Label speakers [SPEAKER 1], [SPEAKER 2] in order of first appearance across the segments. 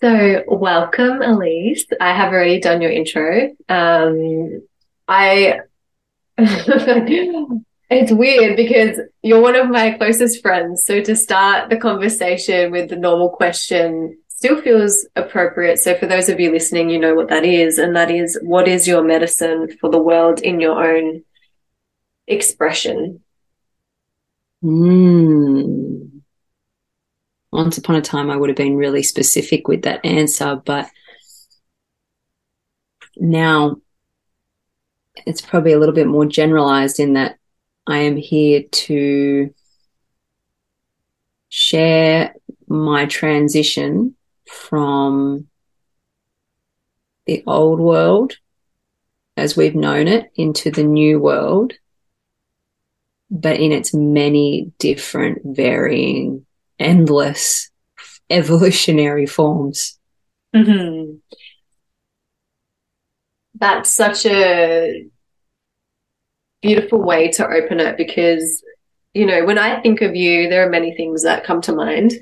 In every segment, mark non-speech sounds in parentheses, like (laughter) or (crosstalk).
[SPEAKER 1] So, welcome, Elise. I have already done your intro. Um, I, (laughs) it's weird because you're one of my closest friends. So, to start the conversation with the normal question still feels appropriate. So, for those of you listening, you know what that is. And that is what is your medicine for the world in your own expression?
[SPEAKER 2] Hmm once upon a time I would have been really specific with that answer, but now it's probably a little bit more generalized in that I am here to share my transition from the old world as we've known it into the new world, but in its many different varying endless evolutionary forms.
[SPEAKER 1] Mm-hmm. That's such a beautiful way to open it because, you know, when I think of you, there are many things that come to mind,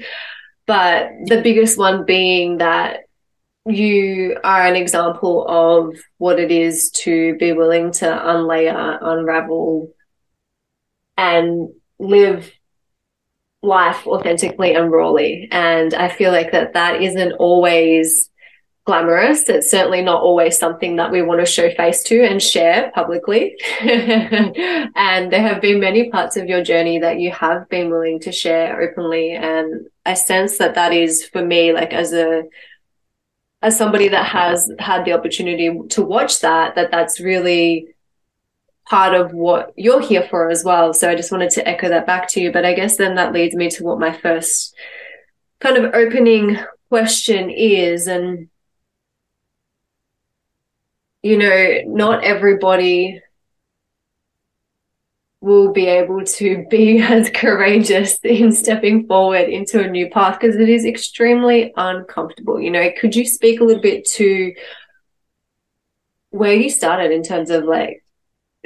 [SPEAKER 1] but the biggest one being that you are an example of what it is to be willing to unlayer, unravel, and live life authentically and rawly. And I feel like that that isn't always glamorous. It's certainly not always something that we want to show face to and share publicly. (laughs) and there have been many parts of your journey that you have been willing to share openly. And I sense that that is for me, like as a, as somebody that has had the opportunity to watch that, that that's really part of what you're here for as well. So I just wanted to echo that back to you. But I guess then that leads me to what my first kind of opening question is. And, you know, not everybody will be able to (laughs) be as courageous in stepping forward into a new path because it is extremely uncomfortable. You know, could you speak a little bit to where you started in terms of like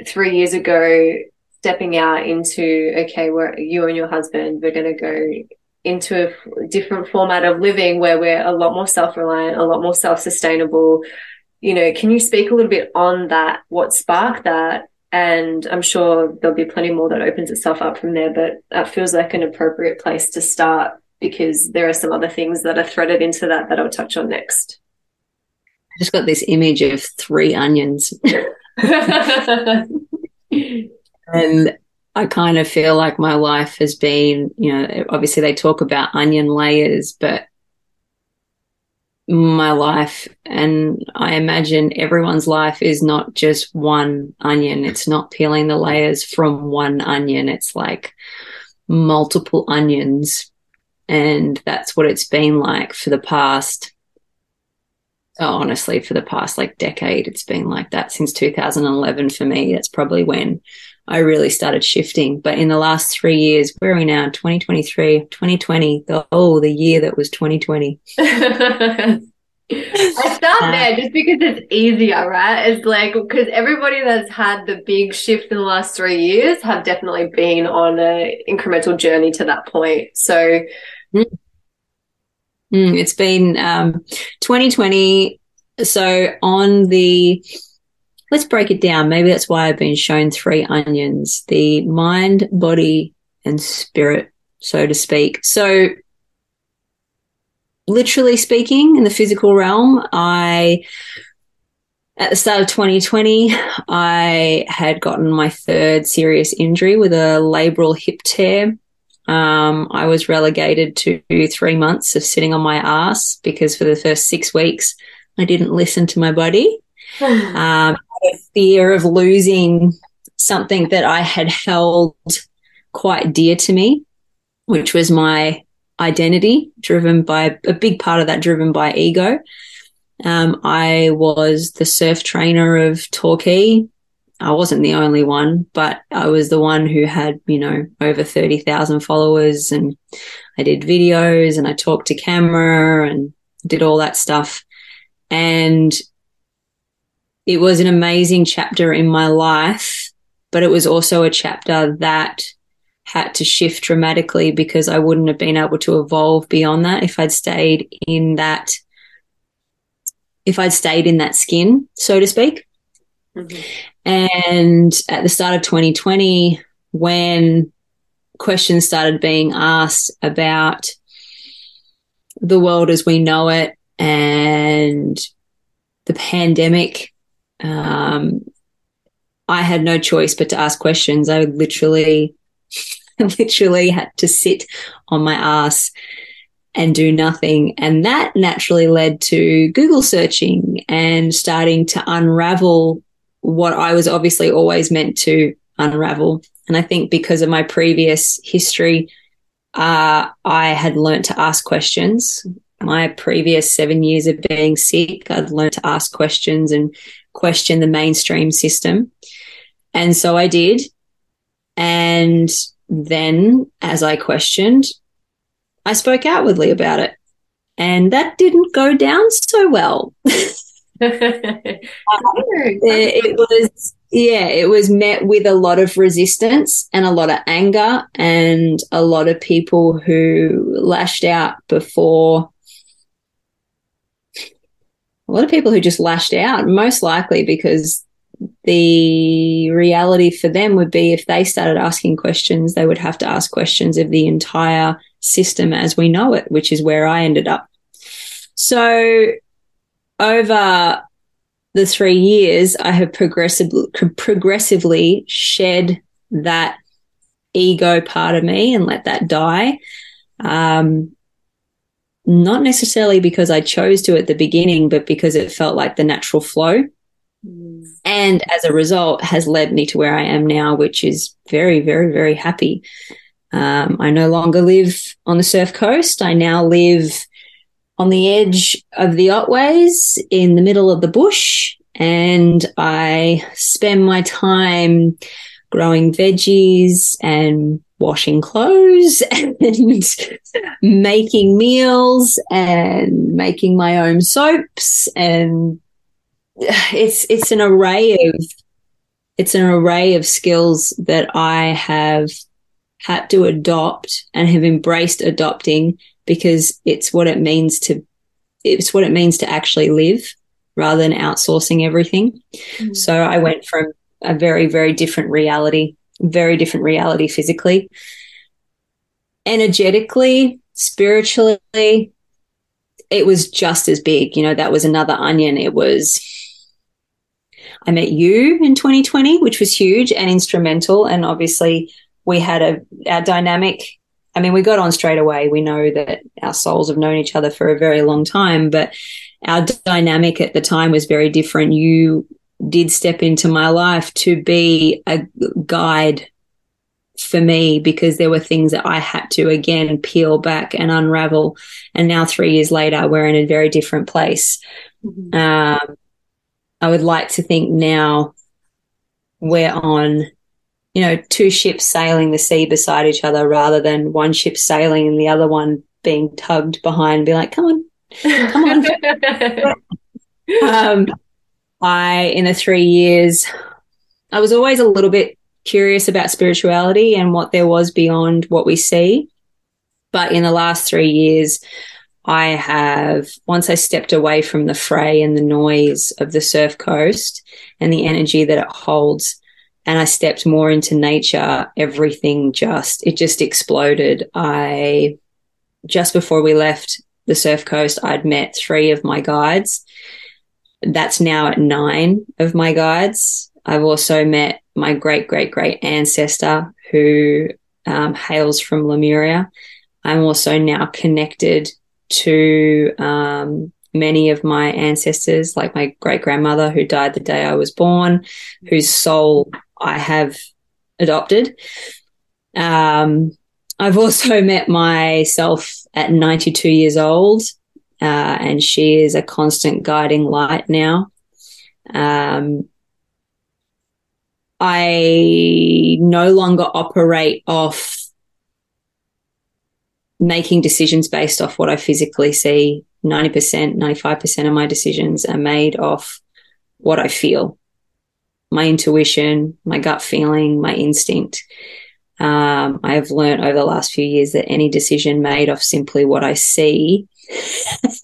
[SPEAKER 1] three years ago stepping out into okay where you and your husband we're going to go into a different format of living where we're a lot more self-reliant a lot more self-sustainable. You know can you speak a little bit on that? What sparked that? And i'm sure there'll be plenty more that opens itself up from there but that feels like an appropriate place to start because there are some other things that are threaded into that that i'll touch on next.
[SPEAKER 2] I just got this image of three onions (laughs) and I kind of feel like my life has been, you know, obviously they talk about onion layers, but my life and I imagine everyone's life is not just one onion. It's not peeling the layers from one onion. It's like multiple onions. And that's what it's been like for the past honestly, for the past like decade, it's been like that since 2011 for me. That's probably when I really started shifting. But in the last three years, where are we now? 2023, 2020, the, oh, the year that was 2020. (laughs)
[SPEAKER 1] I start uh, there just because it's easier, right? It's like because everybody that's had the big shift in the last three years have definitely been on an incremental journey to that point. So
[SPEAKER 2] mm. Mm, it's been um, 2020. So on the, let's break it down. Maybe that's why I've been shown three onions the mind, body, and spirit, so to speak. So, literally speaking, in the physical realm, I at the start of 2020, I had gotten my third serious injury with a labral hip tear. Um, I was relegated to three months of sitting on my ass because for the first six weeks, I didn't listen to my body. (sighs) um, fear of losing something that I had held quite dear to me, which was my identity, driven by a big part of that, driven by ego. Um, I was the surf trainer of Torquay I wasn't the only one, but I was the one who had, you know, over 30,000 followers and I did videos and I talked to camera and did all that stuff. And it was an amazing chapter in my life, but it was also a chapter that had to shift dramatically because I wouldn't have been able to evolve beyond that if I'd stayed in that if I'd stayed in that skin, so to speak. Mm-hmm. And at the start of 2020, when questions started being asked about the world as we know it and the pandemic, um, I had no choice but to ask questions. I literally, (laughs) literally had to sit on my ass and do nothing. And that naturally led to Google searching and starting to unravel what I was obviously always meant to unravel. And I think because of my previous history, uh, I had learned to ask questions. My previous seven years of being sick, I'd learned to ask questions and question the mainstream system. And so I did. And then as I questioned, I spoke outwardly about it. And that didn't go down so well. (laughs) (laughs) Uh, it, it was yeah, it was met with a lot of resistance and a lot of anger and a lot of people who lashed out before a lot of people who just lashed out, most likely because the reality for them would be if they started asking questions, they would have to ask questions of the entire system as we know it, which is where I ended up. So over the three years, I have progressively, progressively shed that ego part of me and let that die. Um, not necessarily because I chose to at the beginning, but because it felt like the natural flow. Mm. And as a result, has led me to where I am now, which is very, very, very happy. Um, I no longer live on the surf coast. I now live on the edge of the Otways in the middle of the bush. And I spend my time growing veggies and washing clothes (laughs) and making meals and making my own soaps and it's it's an array of it's an array of skills that I have had to adopt and have embraced adopting because it's what it means to it's what it means to actually live rather than outsourcing everything. Mm. So I went from a very very different reality, very different reality physically, energetically, spiritually. It was just as big, you know, that was another onion. It was I met you in 2020, which was huge and instrumental and obviously we had a our dynamic. I mean, we got on straight away. We know that our souls have known each other for a very long time, but our dynamic at the time was very different. You did step into my life to be a guide for me because there were things that I had to again peel back and unravel. And now, three years later, we're in a very different place. Mm-hmm. Um, I would like to think now we're on you know, two ships sailing the sea beside each other rather than one ship sailing and the other one being tugged behind, be like, come on, come on. (laughs) um, I, in the three years, I was always a little bit curious about spirituality and what there was beyond what we see. But in the last three years, I have, once I stepped away from the fray and the noise of the surf coast and the energy that it holds, and I stepped more into nature, everything just, it just exploded. I, just before we left the surf coast, I'd met three of my guides. That's now at nine of my guides. I've also met my great, great, great ancestor who um, hails from Lemuria. I'm also now connected to um, many of my ancestors, like my great grandmother who died the day I was born, whose soul I have adopted. Um, I've also (laughs) met myself at 92 years old, uh, and she is a constant guiding light now. Um, I no longer operate off making decisions based off what I physically see. 90%, 95% of my decisions are made off what I feel my intuition, my gut feeling, my instinct. Um, I have learned over the last few years that any decision made off simply what I see (laughs)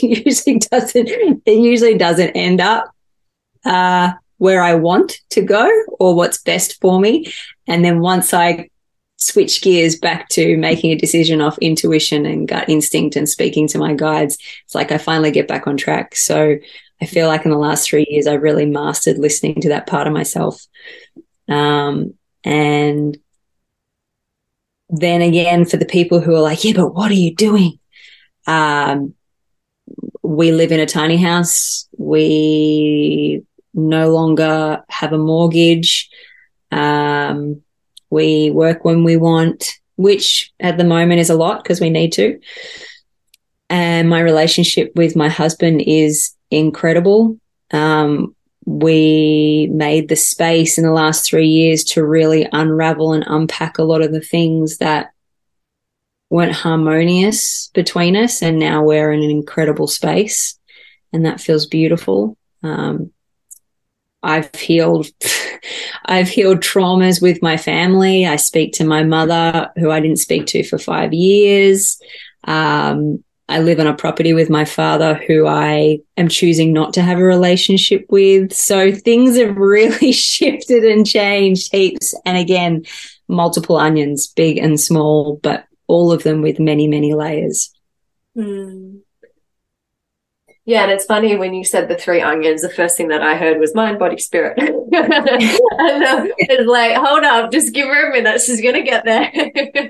[SPEAKER 2] usually doesn't it usually doesn't end up uh, where I want to go or what's best for me. And then once I switch gears back to making a decision off intuition and gut instinct and speaking to my guides, it's like I finally get back on track. So I feel like in the last three years, I really mastered listening to that part of myself. Um, and then again, for the people who are like, yeah, but what are you doing? Um, we live in a tiny house. We no longer have a mortgage. Um, we work when we want, which at the moment is a lot because we need to. And my relationship with my husband is incredible. Um, we made the space in the last three years to really unravel and unpack a lot of the things that weren't harmonious between us. And now we're in an incredible space and that feels beautiful. Um, I've healed, (laughs) I've healed traumas with my family. I speak to my mother, who I didn't speak to for five years. Um, I live on a property with my father, who I am choosing not to have a relationship with. So things have (laughs) really (laughs) shifted and changed heaps. And again, multiple onions, big and small, but all of them with many, many layers.
[SPEAKER 1] Mm. Yeah, and it's funny when you said the three onions, the first thing that I heard was mind, body, spirit. (laughs) and uh, it's like, hold up, just give her a minute. She's going to get there.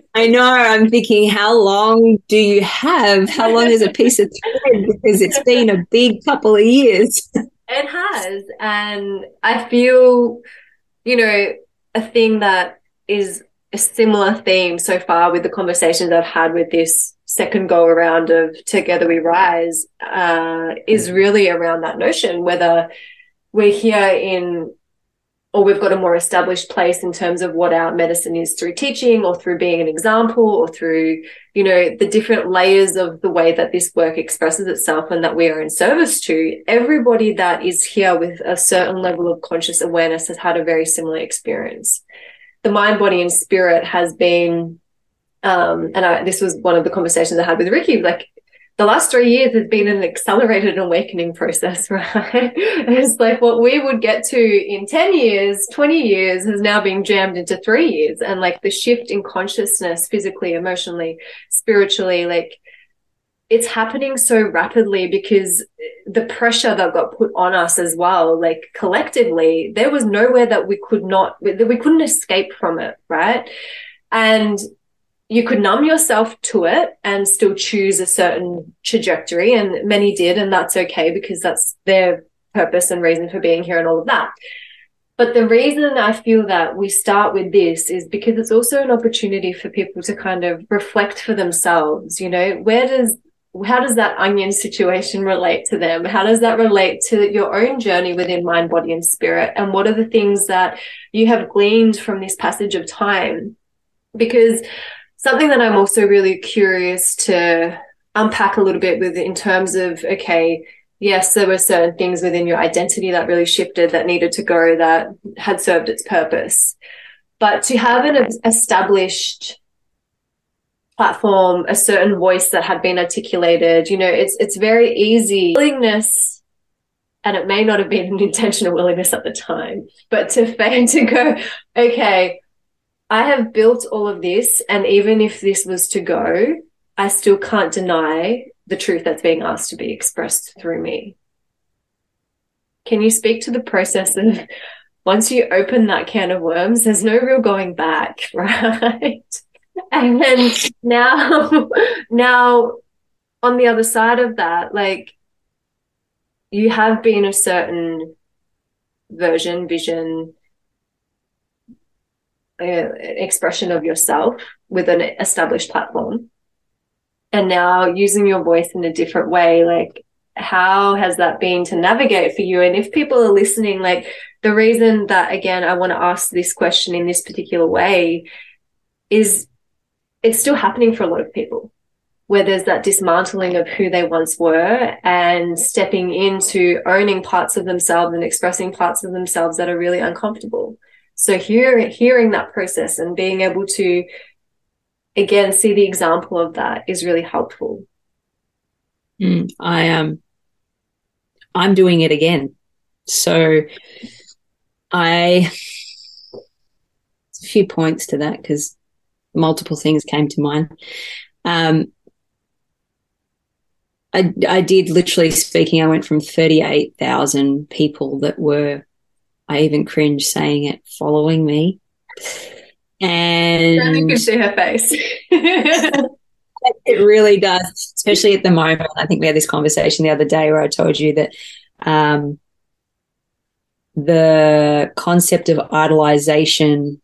[SPEAKER 1] (laughs)
[SPEAKER 2] I know. I'm thinking, how long do you have? How long is a piece of thread? Because it's been a big couple of years. (laughs)
[SPEAKER 1] it has. And I feel, you know, a thing that is a similar theme so far with the conversations I've had with this second go around of Together We Rise uh, is really around that notion, whether we're here in or we've got a more established place in terms of what our medicine is through teaching or through being an example or through, you know, the different layers of the way that this work expresses itself and that we are in service to. Everybody that is here with a certain level of conscious awareness has had a very similar experience the mind, body, and spirit has been, um, and I, this was one of the conversations I had with Ricky, like the last three years has been an accelerated awakening process, (laughs) right? it's like what we would get to in 10 years, 20 years has now been jammed into three years. And like the shift in consciousness, physically, emotionally, spiritually, like it's happening so rapidly because the pressure that got put on us as well, like collectively, there was nowhere that we could not, that we couldn't escape from it, right? And you could numb yourself to it and still choose a certain trajectory. And many did, and that's okay because that's their purpose and reason for being here and all of that. But the reason I feel that we start with this is because it's also an opportunity for people to kind of reflect for themselves. You know, where does how does that onion situation relate to them? How does that relate to your own journey within mind, body, and spirit? And what are the things that you have gleaned from this passage of time? Because something that I'm also really curious to unpack a little bit with in terms of, okay, yes, there were certain things within your identity that really shifted that needed to go that had served its purpose. But to have an established platform a certain voice that had been articulated you know it's it's very easy willingness and it may not have been an intentional willingness at the time but to (laughs) fail to go okay i have built all of this and even if this was to go i still can't deny the truth that's being asked to be expressed through me. Can you speak to the process of once you open that can of worms there's no real going back (laughs) right? And then now (laughs) now on the other side of that like you have been a certain version vision uh, expression of yourself with an established platform and now using your voice in a different way like how has that been to navigate for you and if people are listening like the reason that again i want to ask this question in this particular way is it's still happening for a lot of people where there's that dismantling of who they once were and stepping into owning parts of themselves and expressing parts of themselves that are really uncomfortable. So hear, hearing that process and being able to again see the example of that is really helpful.
[SPEAKER 2] Mm, I am. Um, I'm doing it again. So I a few points to that because multiple things came to mind. Um, I, I did literally speaking, I went from 38,000 people that were, I even cringe saying it, following me. And
[SPEAKER 1] you can see her face. (laughs) it
[SPEAKER 2] really does, especially at the moment. I think we had this conversation the other day where I told you that um, the concept of idolization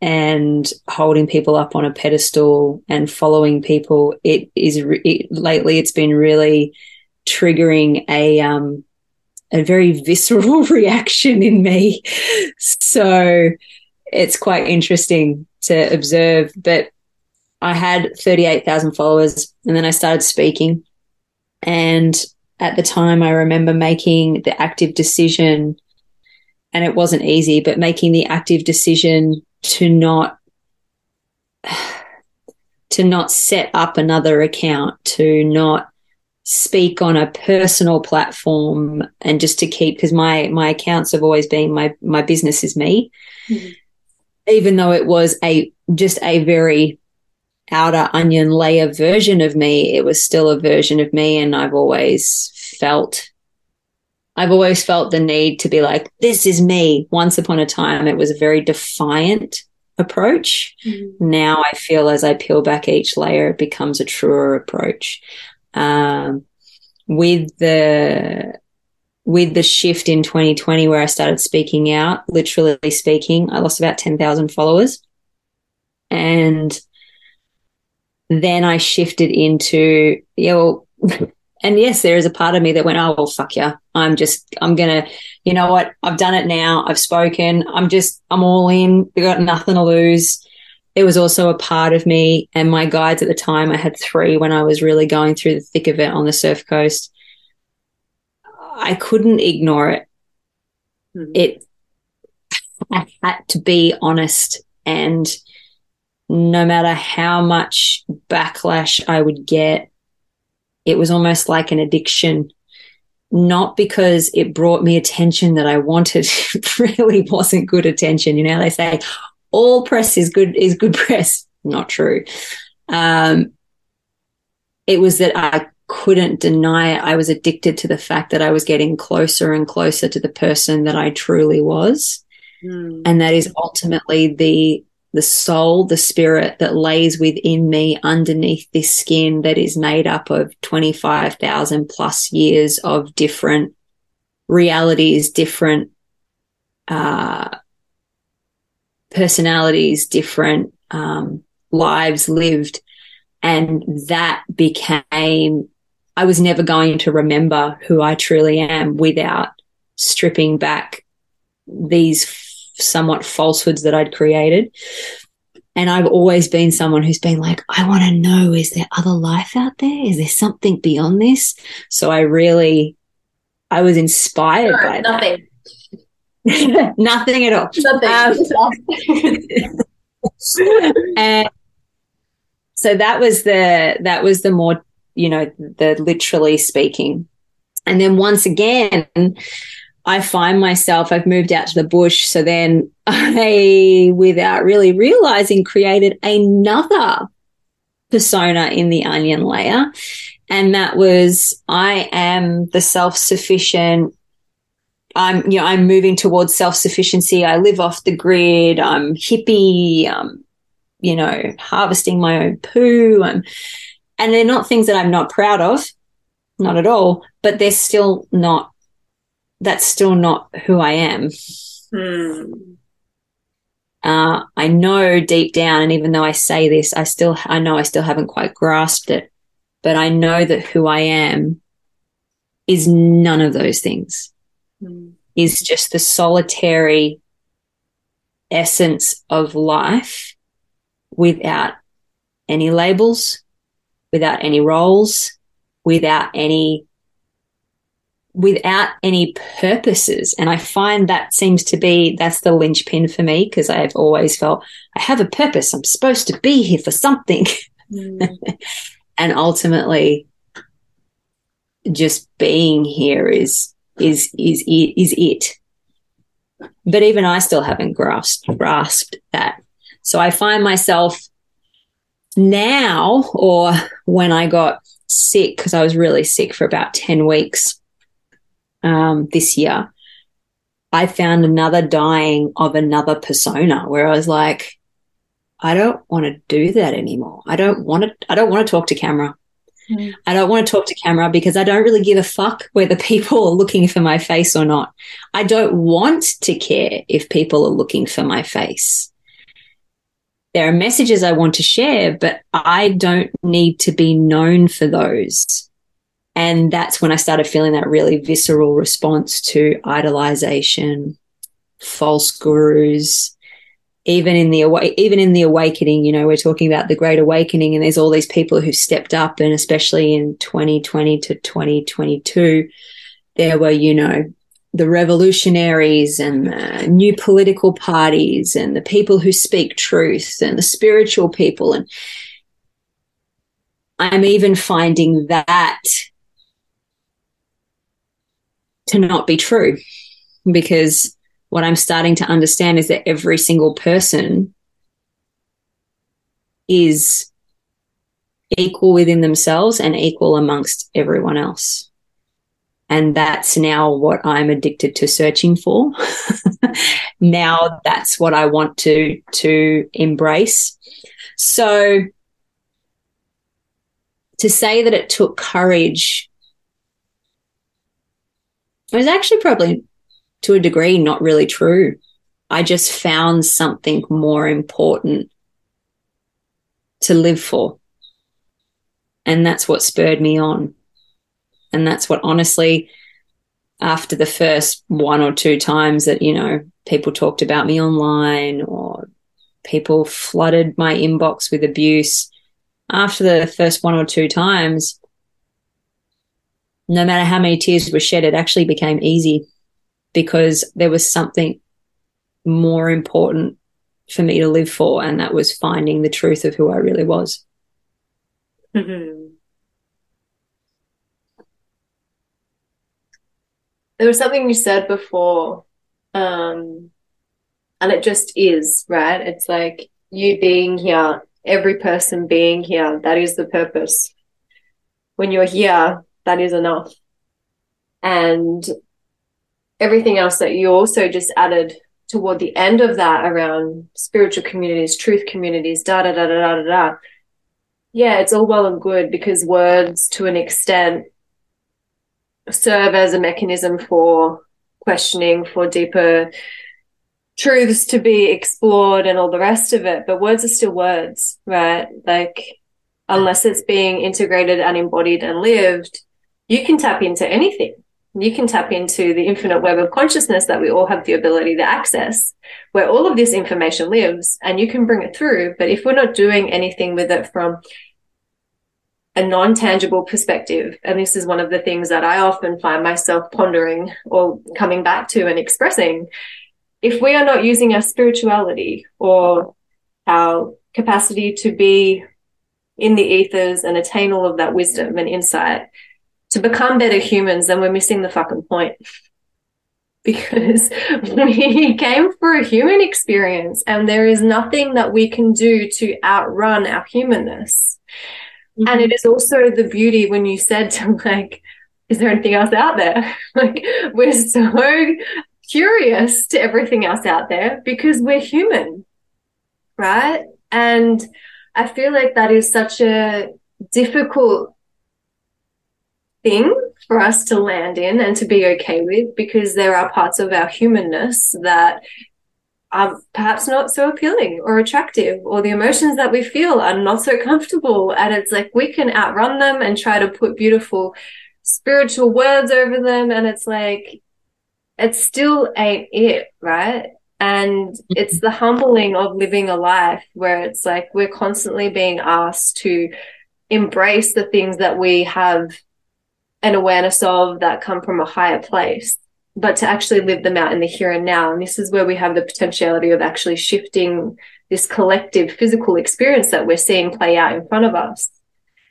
[SPEAKER 2] and holding people up on a pedestal and following people it is it, lately it's been really triggering a um a very visceral (laughs) reaction in me. So it's quite interesting to observe but i had 38,000 followers and then i started speaking. And at the time i remember making the active decision and it wasn't easy but making the active decision to not (sighs) to not set up another account, to not speak on a personal platform and just to keep because my my accounts have always been my my business is me. Mm-hmm. Even though it was a just a very outer onion layer version of me, it was still a version of me and I've always felt I've always felt the need to be like, this is me. Once upon a time, it was a very defiant approach. Mm-hmm. Now I feel as I peel back each layer, it becomes a truer approach. Um, with the, with the shift in 2020 where I started speaking out, literally speaking, I lost about 10,000 followers. And then I shifted into, yeah, well, (laughs) and yes, there is a part of me that went, oh, well, fuck yeah. I'm just, I'm going to, you know what? I've done it now. I've spoken. I'm just, I'm all in. We've got nothing to lose. There was also a part of me and my guides at the time. I had three when I was really going through the thick of it on the surf coast. I couldn't ignore it. Mm-hmm. It, I had to be honest and no matter how much backlash I would get, it was almost like an addiction, not because it brought me attention that I wanted. (laughs) it really wasn't good attention. You know, they say all press is good, is good (laughs) press. Not true. Um, it was that I couldn't deny it. I was addicted to the fact that I was getting closer and closer to the person that I truly was. Mm. And that is ultimately the the soul, the spirit that lays within me underneath this skin that is made up of 25,000 plus years of different realities, different uh, personalities, different um, lives lived. And that became, I was never going to remember who I truly am without stripping back these somewhat falsehoods that I'd created. And I've always been someone who's been like, I want to know, is there other life out there? Is there something beyond this? So I really, I was inspired no, by
[SPEAKER 1] nothing.
[SPEAKER 2] that. (laughs) nothing at all.
[SPEAKER 1] Nothing. Um, (laughs)
[SPEAKER 2] and so that was the, that was the more, you know, the literally speaking. And then once again, I find myself, I've moved out to the bush. So then (laughs) I, without really realizing, created another persona in the onion layer. And that was, I am the self sufficient. I'm, you know, I'm moving towards self sufficiency. I live off the grid. I'm hippie. I'm, you know, harvesting my own poo. I'm, and they're not things that I'm not proud of, not at all, but they're still not that's still not who I am.
[SPEAKER 1] Hmm.
[SPEAKER 2] Uh, I know deep down, and even though I say this, I still, I know I still haven't quite grasped it, but I know that who I am is none of those things.
[SPEAKER 1] Hmm.
[SPEAKER 2] Is just the solitary essence of life without any labels, without any roles, without any without any purposes. And I find that seems to be that's the linchpin for me because I've always felt I have a purpose. I'm supposed to be here for something. Mm. (laughs) and ultimately just being here is is is is it. But even I still haven't grasped grasped that. So I find myself now or when I got sick because I was really sick for about 10 weeks um, this year, I found another dying of another persona where I was like, I don't want to do that anymore. I don't want to, I don't want to talk to camera. Mm. I don't want to talk to camera because I don't really give a fuck whether people are looking for my face or not. I don't want to care if people are looking for my face. There are messages I want to share, but I don't need to be known for those. And that's when I started feeling that really visceral response to idolization, false gurus, even in the even in the awakening, you know, we're talking about the great awakening and there's all these people who stepped up and especially in 2020 to 2022, there were, you know, the revolutionaries and the new political parties and the people who speak truth and the spiritual people. And I'm even finding that to not be true because what I'm starting to understand is that every single person is equal within themselves and equal amongst everyone else. And that's now what I'm addicted to searching for. (laughs) now that's what I want to, to embrace. So to say that it took courage it was actually probably to a degree not really true. I just found something more important to live for. And that's what spurred me on. And that's what honestly, after the first one or two times that, you know, people talked about me online or people flooded my inbox with abuse, after the first one or two times, no matter how many tears were shed, it actually became easy because there was something more important for me to live for, and that was finding the truth of who I really was.
[SPEAKER 1] Mm-hmm. There was something you said before, um, and it just is, right? It's like you being here, every person being here, that is the purpose. When you're here, that is enough. And everything else that you also just added toward the end of that around spiritual communities, truth communities, da da da da da da. Yeah, it's all well and good because words to an extent serve as a mechanism for questioning, for deeper truths to be explored and all the rest of it. But words are still words, right? Like, unless it's being integrated and embodied and lived, you can tap into anything. You can tap into the infinite web of consciousness that we all have the ability to access, where all of this information lives, and you can bring it through. But if we're not doing anything with it from a non tangible perspective, and this is one of the things that I often find myself pondering or coming back to and expressing, if we are not using our spirituality or our capacity to be in the ethers and attain all of that wisdom and insight to become better humans, then we're missing the fucking point. (laughs) Because we came for a human experience and there is nothing that we can do to outrun our humanness. Mm-hmm. And it is also the beauty when you said to like, is there anything else out there? (laughs) like, we're so curious to everything else out there because we're human, right? And I feel like that is such a difficult thing for us to land in and to be okay with because there are parts of our humanness that are perhaps not so appealing or attractive, or the emotions that we feel are not so comfortable. And it's like we can outrun them and try to put beautiful spiritual words over them. And it's like, it still ain't it, right? And it's mm-hmm. the humbling of living a life where it's like we're constantly being asked to embrace the things that we have and awareness of that come from a higher place, but to actually live them out in the here and now. And this is where we have the potentiality of actually shifting this collective physical experience that we're seeing play out in front of us.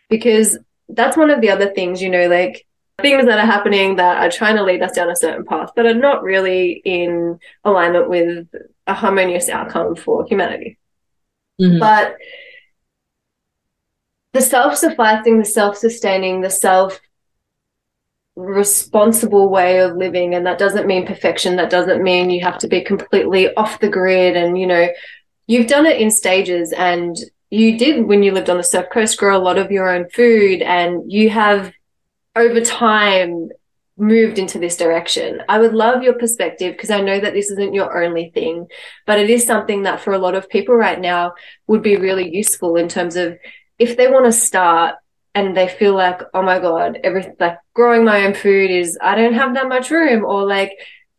[SPEAKER 1] Because that's one of the other things, you know, like things that are happening that are trying to lead us down a certain path, but are not really in alignment with a harmonious outcome for humanity. Mm-hmm. But the self sufficing, the self sustaining, the self responsible way of living. And that doesn't mean perfection. That doesn't mean you have to be completely off the grid. And, you know, you've done it in stages and you did when you lived on the surf coast grow a lot of your own food and you have over time moved into this direction. I would love your perspective because I know that this isn't your only thing, but it is something that for a lot of people right now would be really useful in terms of if they want to start and they feel like, oh my God, everything like growing my own food is, I don't have that much room, or like,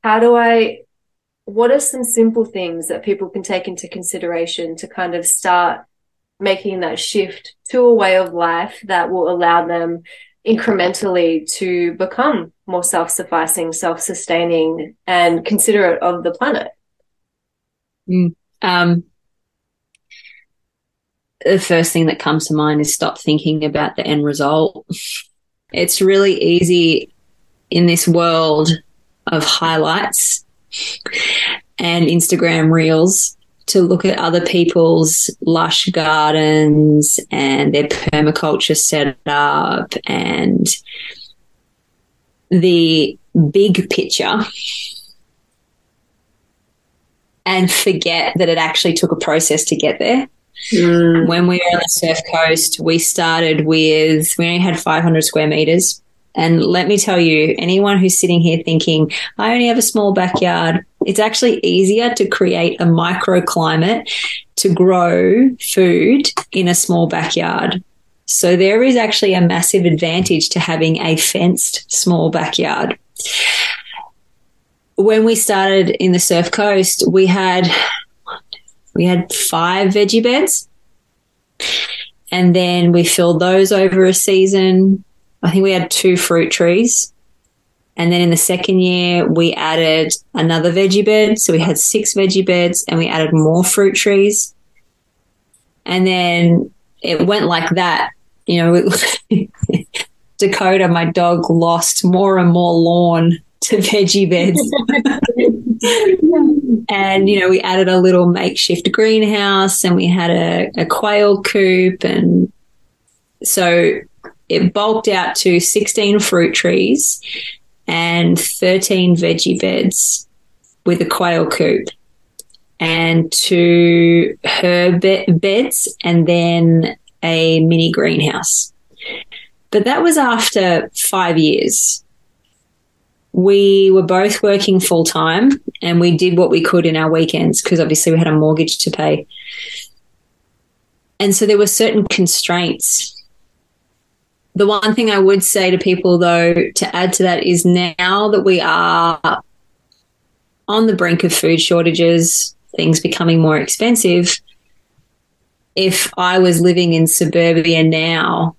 [SPEAKER 1] how do I, what are some simple things that people can take into consideration to kind of start making that shift to a way of life that will allow them incrementally to become more self-sufficing, self-sustaining, and considerate of the planet?
[SPEAKER 2] Mm. Um, the first thing that comes to mind is stop thinking about the end result. (laughs) It's really easy in this world of highlights and Instagram reels to look at other people's lush gardens and their permaculture setup and the big picture and forget that it actually took a process to get there. Mm. When we were on the surf coast, we started with, we only had 500 square meters. And let me tell you, anyone who's sitting here thinking, I only have a small backyard, it's actually easier to create a microclimate to grow food in a small backyard. So there is actually a massive advantage to having a fenced small backyard. When we started in the surf coast, we had we had five veggie beds. And then we filled those over a season. I think we had two fruit trees. And then in the second year, we added another veggie bed. So we had six veggie beds and we added more fruit trees. And then it went like that. You know, (laughs) Dakota, my dog, lost more and more lawn to veggie beds. (laughs) and, you know, we added a little makeshift greenhouse and we had a, a quail coop. And so it bulked out to 16 fruit trees and 13 veggie beds with a quail coop and two herb beds and then a mini greenhouse. But that was after five years we were both working full time and we did what we could in our weekends because obviously we had a mortgage to pay. And so there were certain constraints. The one thing I would say to people, though, to add to that is now that we are on the brink of food shortages, things becoming more expensive. If I was living in suburbia now,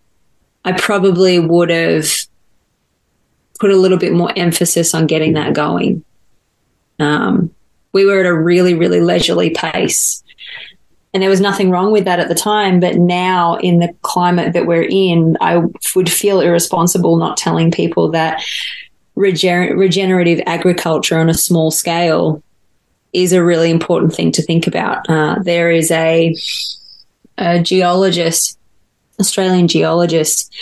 [SPEAKER 2] I probably would have put a little bit more emphasis on getting that going. Um, we were at a really, really leisurely pace. And there was nothing wrong with that at the time. But now, in the climate that we're in, I would feel irresponsible not telling people that regener- regenerative agriculture on a small scale is a really important thing to think about. Uh, there is a, a, geologist, Australian geologist,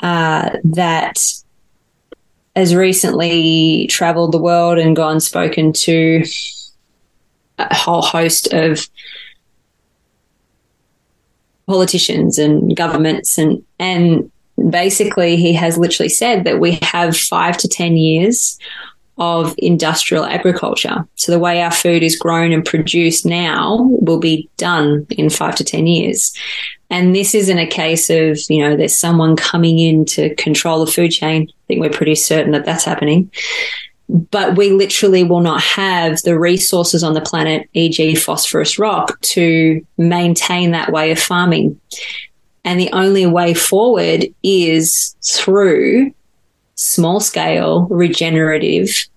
[SPEAKER 2] uh, that has recently traveled the world and gone spoken to a whole host of politicians and governments. And and basically he has literally said that we have 5 to 10 years of industrial agriculture. So the way our food is grown and produced now will be done in 5 to 10 years. And this isn't a case of, you know, there's someone coming in to control the food chain. I think we're pretty certain that that's happening. But we literally will not have the resources on the planet, e.g., phosphorus rock, to maintain that way of farming. And the only way forward is through small scale regenerative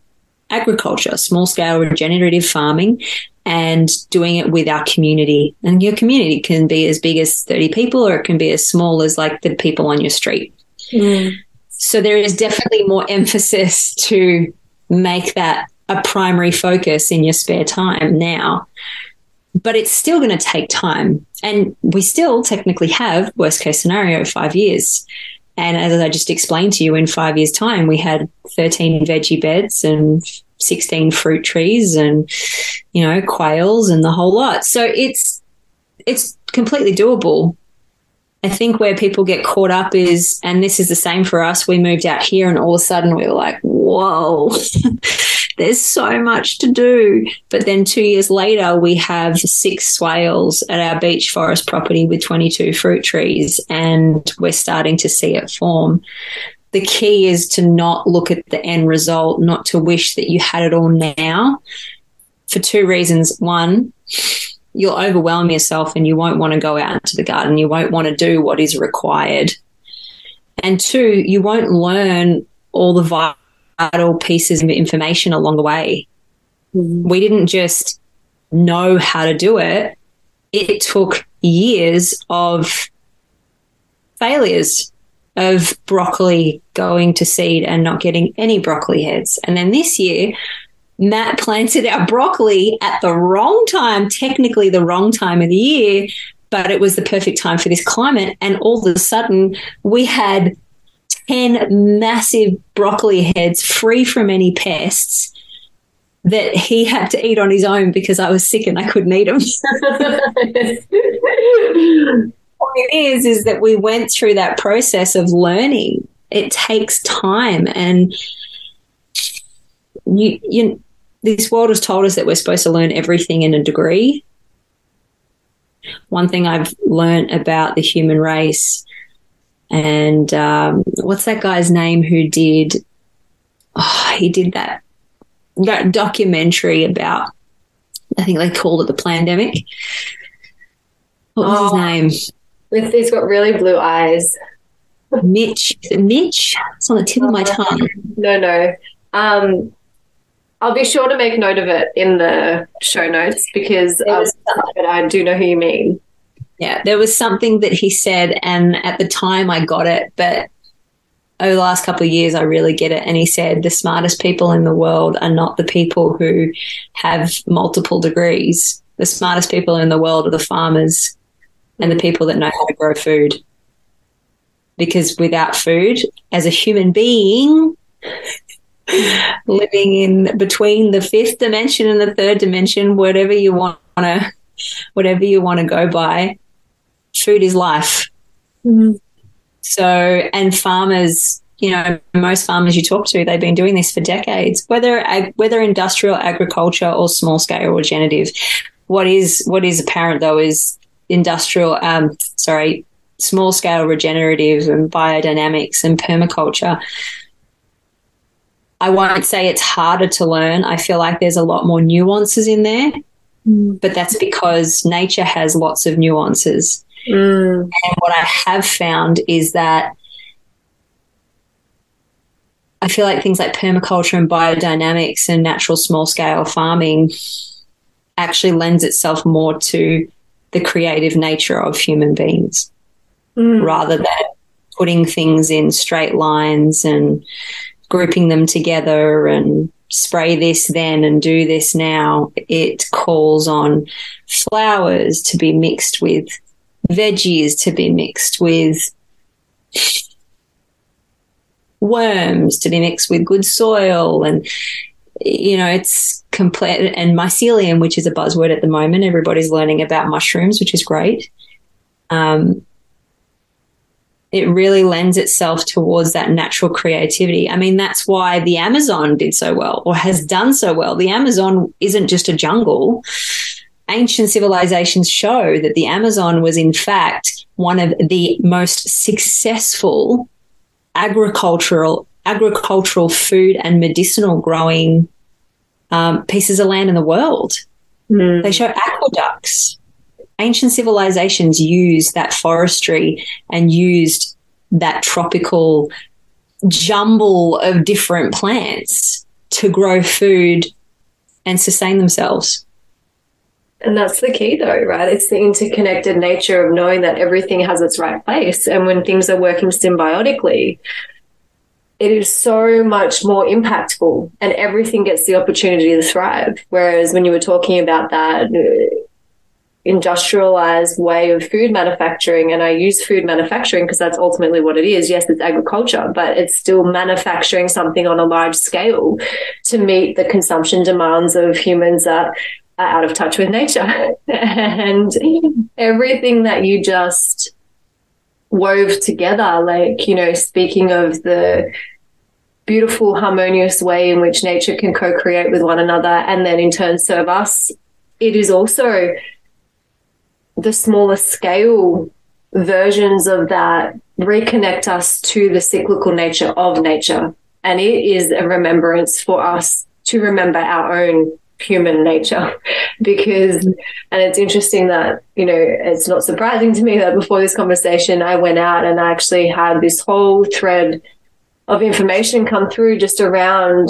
[SPEAKER 2] agriculture, small scale regenerative farming, and doing it with our community. And your community can be as big as 30 people or it can be as small as like the people on your street. Mm. So there is definitely more emphasis to make that a primary focus in your spare time now. But it's still going to take time. And we still technically have, worst case scenario, five years. And as I just explained to you, in five years' time, we had 13 veggie beds and 16 fruit trees and, you know, quails and the whole lot. So it's, it's completely doable. I think where people get caught up is, and this is the same for us, we moved out here and all of a sudden we were like, whoa, (laughs) there's so much to do. But then two years later, we have six swales at our beach forest property with 22 fruit trees, and we're starting to see it form. The key is to not look at the end result, not to wish that you had it all now for two reasons. One, you'll overwhelm yourself and you won't want to go out into the garden. You won't want to do what is required. And two, you won't learn all the vital pieces of information along the way. Mm-hmm. We didn't just know how to do it. It took years of failures of broccoli going to seed and not getting any broccoli heads. And then this year, Matt (laughs) planted our broccoli at the wrong time, technically the wrong time of the year, but it was the perfect time for this climate. And all of a sudden, we had 10 massive broccoli heads free from any pests that he had to eat on his own because I was sick and I couldn't eat them. (laughs) what it is, is that we went through that process of learning. It takes time and you, you, this world has told us that we're supposed to learn everything in a degree. One thing I've learned about the human race, and um, what's that guy's name who did? Oh, he did that that documentary about. I think they called it the Plandemic. What was oh, his
[SPEAKER 1] name? He's got really blue eyes.
[SPEAKER 2] Mitch. Mitch? It's on the tip of my tongue.
[SPEAKER 1] No, no. Um, I'll be sure to make note of it in the show notes because um, I do know who you mean.
[SPEAKER 2] Yeah, there was something that he said, and at the time I got it, but over the last couple of years I really get it. And he said the smartest people in the world are not the people who have multiple degrees. The smartest people in the world are the farmers and the people that know how to grow food. Because without food, as a human being, (laughs) living in between the fifth dimension and the third dimension, whatever you want to, whatever you want to go by. Food is life. Mm-hmm. So, and farmers, you know, most farmers you talk to, they've been doing this for decades, whether whether industrial agriculture or small scale regenerative. What is what is apparent though is industrial, um, sorry, small scale regenerative and biodynamics and permaculture I won't say it's harder to learn. I feel like there's a lot more nuances in there, mm. but that's because nature has lots of nuances. Mm. And what I have found is that I feel like things like permaculture and biodynamics and natural small scale farming actually lends itself more to the creative nature of human beings mm. rather than putting things in straight lines and grouping them together and spray this then and do this now. It calls on flowers to be mixed with veggies, to be mixed with worms, to be mixed with good soil. And, you know, it's complete. And mycelium, which is a buzzword at the moment, everybody's learning about mushrooms, which is great. Um, it really lends itself towards that natural creativity. I mean, that's why the Amazon did so well or has done so well. The Amazon isn't just a jungle. Ancient civilizations show that the Amazon was, in fact, one of the most successful agricultural agricultural food and medicinal growing um, pieces of land in the world. Mm. They show aqueducts ancient civilizations used that forestry and used that tropical jumble of different plants to grow food and sustain themselves.
[SPEAKER 1] And that's the key, though, right? It's the interconnected nature of knowing that everything has its right place. And when things are working symbiotically, it is so much more impactful and everything gets the opportunity to thrive. Whereas when you were talking about that uh, industrialized way of food manufacturing, and I use food manufacturing because that's ultimately what it is. Yes, it's agriculture, but it's still manufacturing something on a large scale to meet the consumption demands of humans that Uh, out of touch with nature. (laughs) and everything that you just wove together, like, you know, speaking of the beautiful, harmonious way in which nature can co create with one another and then in turn serve us, it is also the smaller scale versions of that reconnect us to the cyclical nature of nature. And it is a remembrance for us to remember our own human nature. Because and it's interesting that you know it's not surprising to me that before this conversation I went out and I actually had this whole thread of information come through just around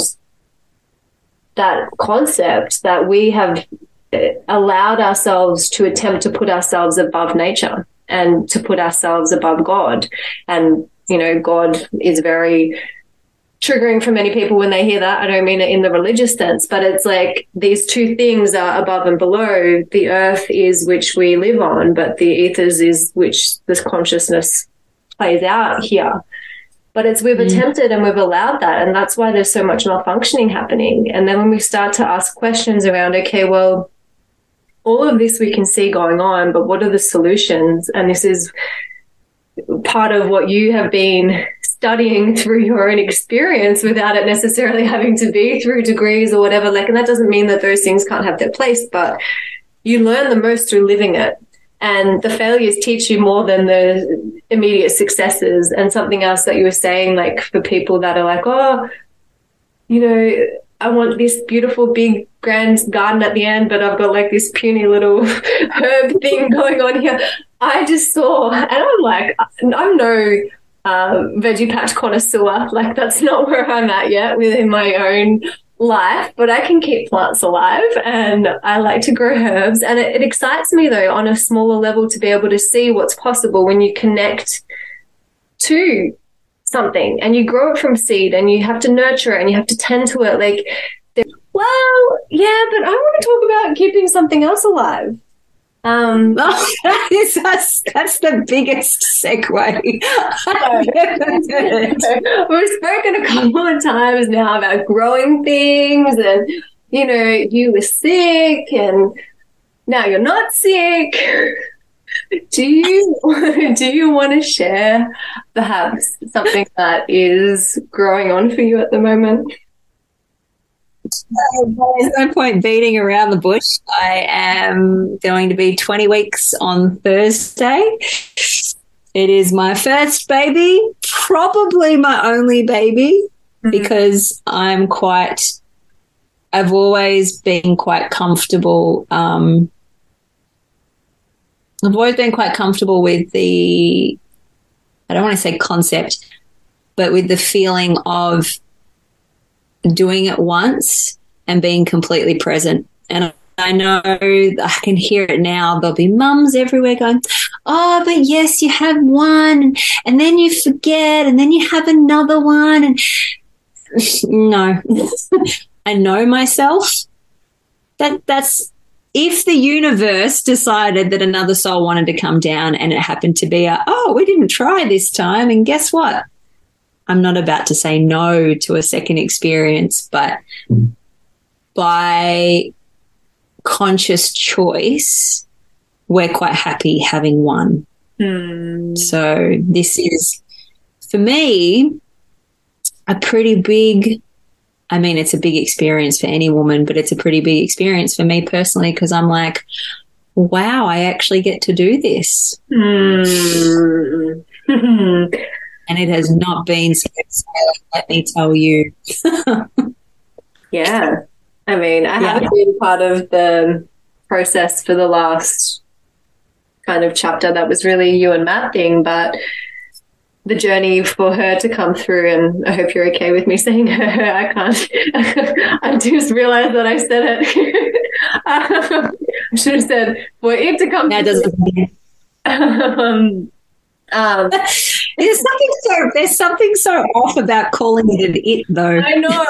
[SPEAKER 1] that concept that we have eh, allowed ourselves to attempt to put ourselves above nature and to put ourselves above God. And you know God is very triggering for many people when they hear that. I don't mean it in the religious sense, but it's like these two things are above and below. The earth is which we live on, but the ethers is which this consciousness plays out here. But it's we've mm. attempted and we've allowed that. And that's why there's so much malfunctioning happening. And then when we start to ask questions around, okay, well, all of this we can see going on, but what are the solutions? And this is part of what you have been studying through your own experience without it necessarily (laughs) having to be through degrees or whatever. Like, and that doesn't mean that those things can't have their place, but you learn the most through living it. And the failures teach you more than the immediate successes. And something else that you were saying, like for people that are like, oh, you know, I want this beautiful big grand garden at the end, but I've got like this puny little (laughs) herb thing going on here. I just saw, and I'm like, I'm no um, veggie patch connoisseur. Like that's not where I'm at yet within my own life, but I can keep plants alive and I like to grow herbs. And it, it excites me though on a smaller level to be able to see what's possible when you connect to something and you grow it from seed and you have to nurture it and you have to tend to it. Like, well, yeah, but I want to talk about keeping something else alive. Um,
[SPEAKER 2] that is, (laughs) that's, that's the biggest segue. (laughs)
[SPEAKER 1] We've spoken a couple of times now about growing things and, you know, you were sick and now you're not sick. Do you (laughs) do you want to share perhaps something that is growing on for you at the moment?
[SPEAKER 2] There's no point beating around the bush. I am going to be 20 weeks on Thursday. It is my first baby, probably my only baby, mm-hmm. because I'm quite, I've always been quite comfortable. Um, I've always been quite comfortable with the, I don't want to say concept, but with the feeling of doing it once and being completely present. And I know I can hear it now. There'll be mums everywhere going, Oh, but yes, you have one and then you forget and then you have another one. And (laughs) no, (laughs) I know myself. That that's if the universe decided that another soul wanted to come down and it happened to be a, oh, we didn't try this time. And guess what? I'm not about to say no to a second experience, but by conscious choice, we're quite happy having one.
[SPEAKER 1] Hmm.
[SPEAKER 2] So this is, for me, a pretty big. I mean, it's a big experience for any woman, but it's a pretty big experience for me personally because I'm like, wow, I actually get to do this.
[SPEAKER 1] Hmm. (laughs) (laughs)
[SPEAKER 2] and it has not been so let me tell you. (laughs)
[SPEAKER 1] yeah. I mean, I yeah. haven't been part of the process for the last kind of chapter that was really you and Matt thing, but the journey for her to come through. And I hope you're okay with me (laughs) saying her. I can't. (laughs) I just realized that I said it. um, I should have said for it to come.
[SPEAKER 2] That doesn't.
[SPEAKER 1] um, um, (laughs)
[SPEAKER 2] there's something so there's something so off about calling it an it though.
[SPEAKER 1] I know,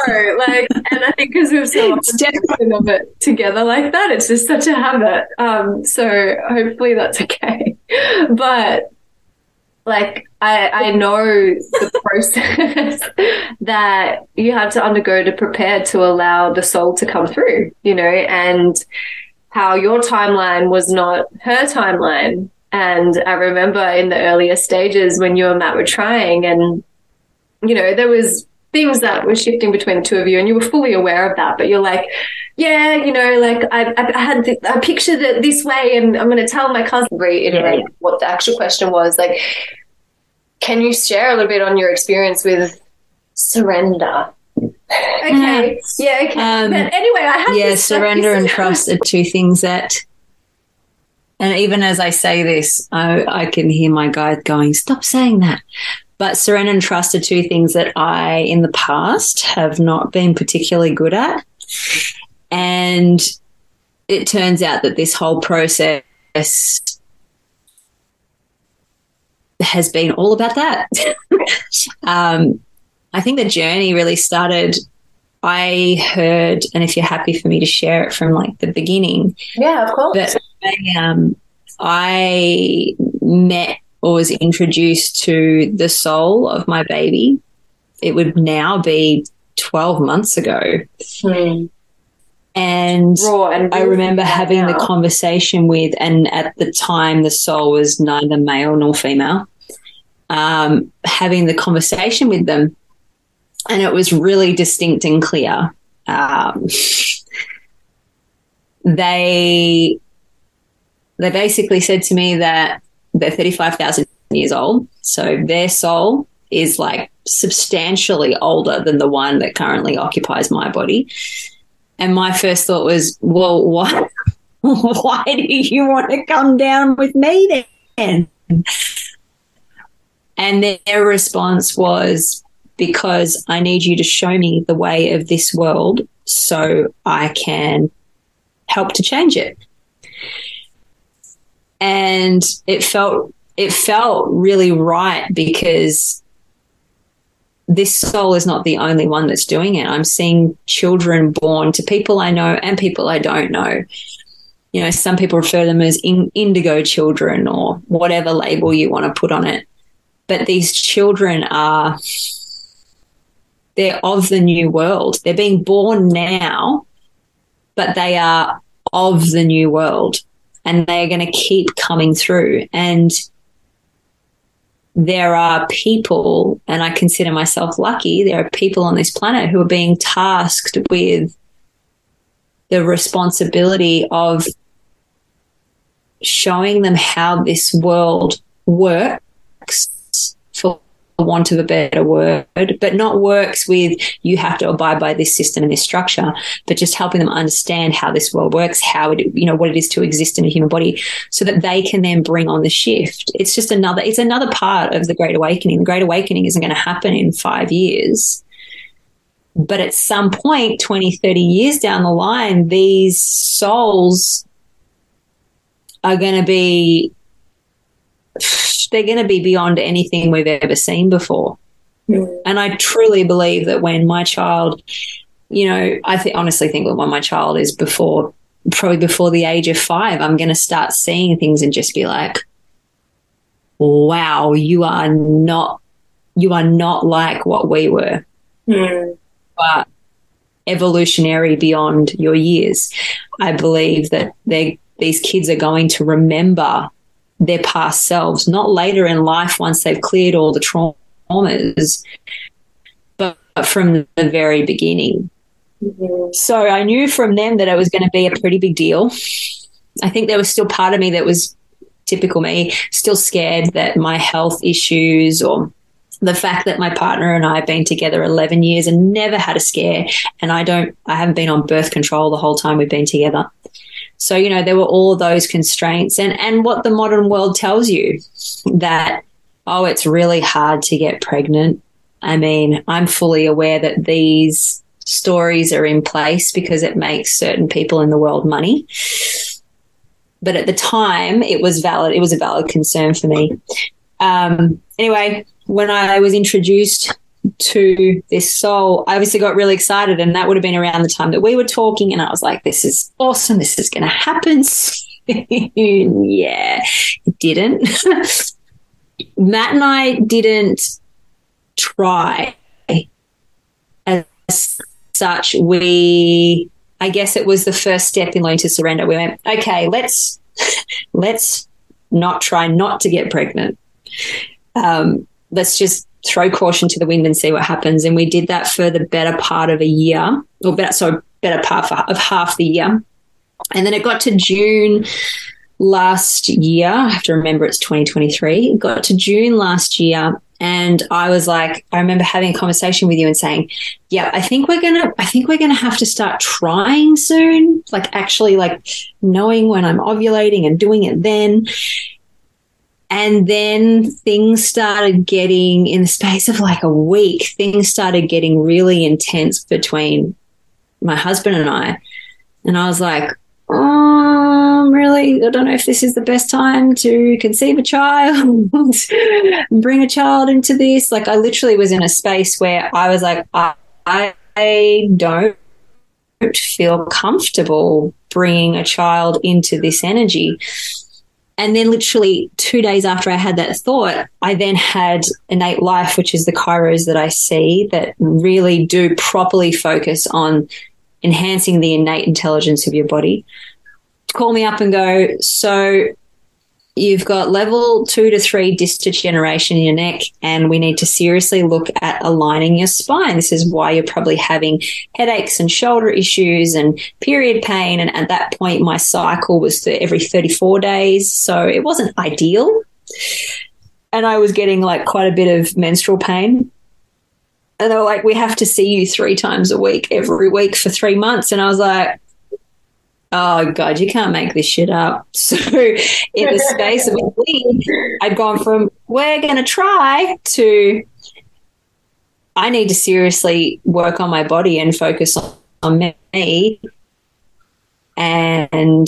[SPEAKER 1] like, and I think because we've so often of it together like that, it's just such a habit. Um, so hopefully that's okay. (laughs) But like, I I know the process (laughs) that you have to undergo to prepare to allow the soul to come through, you know, and how your timeline was not her timeline and I remember in the earlier stages when you and Matt were trying, and you know, there was things that were shifting between the two of you, and you were fully aware of that. But you're like, yeah, you know, like I, I had, the, I pictured it this way, and I'm going to tell my cousin. Reiterate yeah. what the actual question was. Like, can you share a little bit on your experience with surrender? Okay. Yeah. Okay. Um, but anyway, I have
[SPEAKER 2] yeah. surrender and trust are two things that and even as I say this, I, I can hear my guide going, stop saying that. But surrender and trust are two things that I, in the past, have not been particularly good at. And it turns out that this whole process has been all about that. (laughs) um, I think the journey really started. I heard, and if you're happy for me to share it from like the beginning,
[SPEAKER 1] yeah, of course.
[SPEAKER 2] But I, um, I met or was introduced to the soul of my baby. It would now be 12 months ago.
[SPEAKER 1] Hmm.
[SPEAKER 2] And, and I remember having now. the conversation with, and at the time, the soul was neither male nor female, um, having the conversation with them. And it was really distinct and clear. Um, (laughs) they they basically said to me that they're 35,000 years old. So their soul is like substantially older than the one that currently occupies my body. And my first thought was, well, why, (laughs) why do you want to come down with me then? And their response was, because I need you to show me the way of this world so I can help to change it and it felt it felt really right because this soul is not the only one that's doing it. I'm seeing children born to people I know and people I don't know. You know, some people refer to them as in, indigo children or whatever label you want to put on it. But these children are, they're of the new world. They're being born now, but they are of the new world and they're going to keep coming through. And there are people, and I consider myself lucky, there are people on this planet who are being tasked with the responsibility of showing them how this world works want of a better word, but not works with you have to abide by this system and this structure, but just helping them understand how this world works, how it, you know, what it is to exist in a human body so that they can then bring on the shift. It's just another, it's another part of the Great Awakening. The Great Awakening isn't going to happen in five years. But at some point, 20, 30 years down the line, these souls are going to be they're going to be beyond anything we've ever seen before. Mm. And I truly believe that when my child, you know, I th- honestly think that when my child is before, probably before the age of five, I'm going to start seeing things and just be like, wow, you are not, you are not like what we were.
[SPEAKER 1] Mm.
[SPEAKER 2] But evolutionary beyond your years. I believe that they these kids are going to remember their past selves, not later in life once they've cleared all the traumas, but from the very beginning. Mm-hmm. So I knew from them that it was going to be a pretty big deal. I think there was still part of me that was typical me, still scared that my health issues or the fact that my partner and I have been together 11 years and never had a scare. And I don't, I haven't been on birth control the whole time we've been together. So, you know, there were all those constraints and, and what the modern world tells you that oh, it's really hard to get pregnant. I mean, I'm fully aware that these stories are in place because it makes certain people in the world money. But at the time, it was valid. It was a valid concern for me. Um, anyway, when I was introduced to this soul, I obviously got really excited, and that would have been around the time that we were talking. And I was like, "This is awesome! This is going to happen." (laughs) yeah, it didn't. (laughs) Matt and I didn't try as such. We, I guess, it was the first step in learning to surrender. We went, okay, let's (laughs) let's not try not to get pregnant. Um, let's just throw caution to the wind and see what happens. And we did that for the better part of a year, or better, so better part of half the year. And then it got to June last year. I have to remember it's 2023. It got to June last year. And I was like, I remember having a conversation with you and saying, yeah, I think we're going to, I think we're going to have to start trying soon. Like actually like knowing when I'm ovulating and doing it then. And then things started getting, in the space of like a week, things started getting really intense between my husband and I. And I was like, um, really, I don't know if this is the best time to conceive a child, (laughs) bring a child into this. Like, I literally was in a space where I was like, I, I don't feel comfortable bringing a child into this energy. And then, literally two days after I had that thought, I then had innate life, which is the chiros that I see that really do properly focus on enhancing the innate intelligence of your body. Call me up and go, so you've got level two to three disc degeneration in your neck, and we need to seriously look at aligning your spine. This is why you're probably having headaches and shoulder issues and period pain. And at that point, my cycle was every 34 days. So it wasn't ideal. And I was getting like quite a bit of menstrual pain. And they were like, we have to see you three times a week, every week for three months. And I was like, oh god you can't make this shit up (laughs) so in the space of a week i'd gone from we're going to try to i need to seriously work on my body and focus on, me and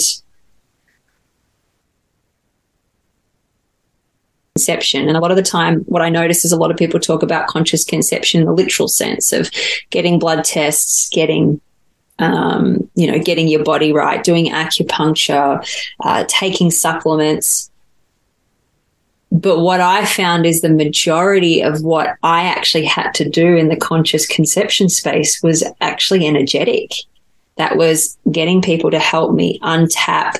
[SPEAKER 2] conception. And a lot of the time, what I notice is a lot of people talk about conscious conception in the literal sense of getting blood tests, getting um, you know, getting your body right, doing acupuncture, uh, taking supplements. But what I found is the majority of what I actually had to do in the conscious conception space was actually energetic. That was getting people to help me untap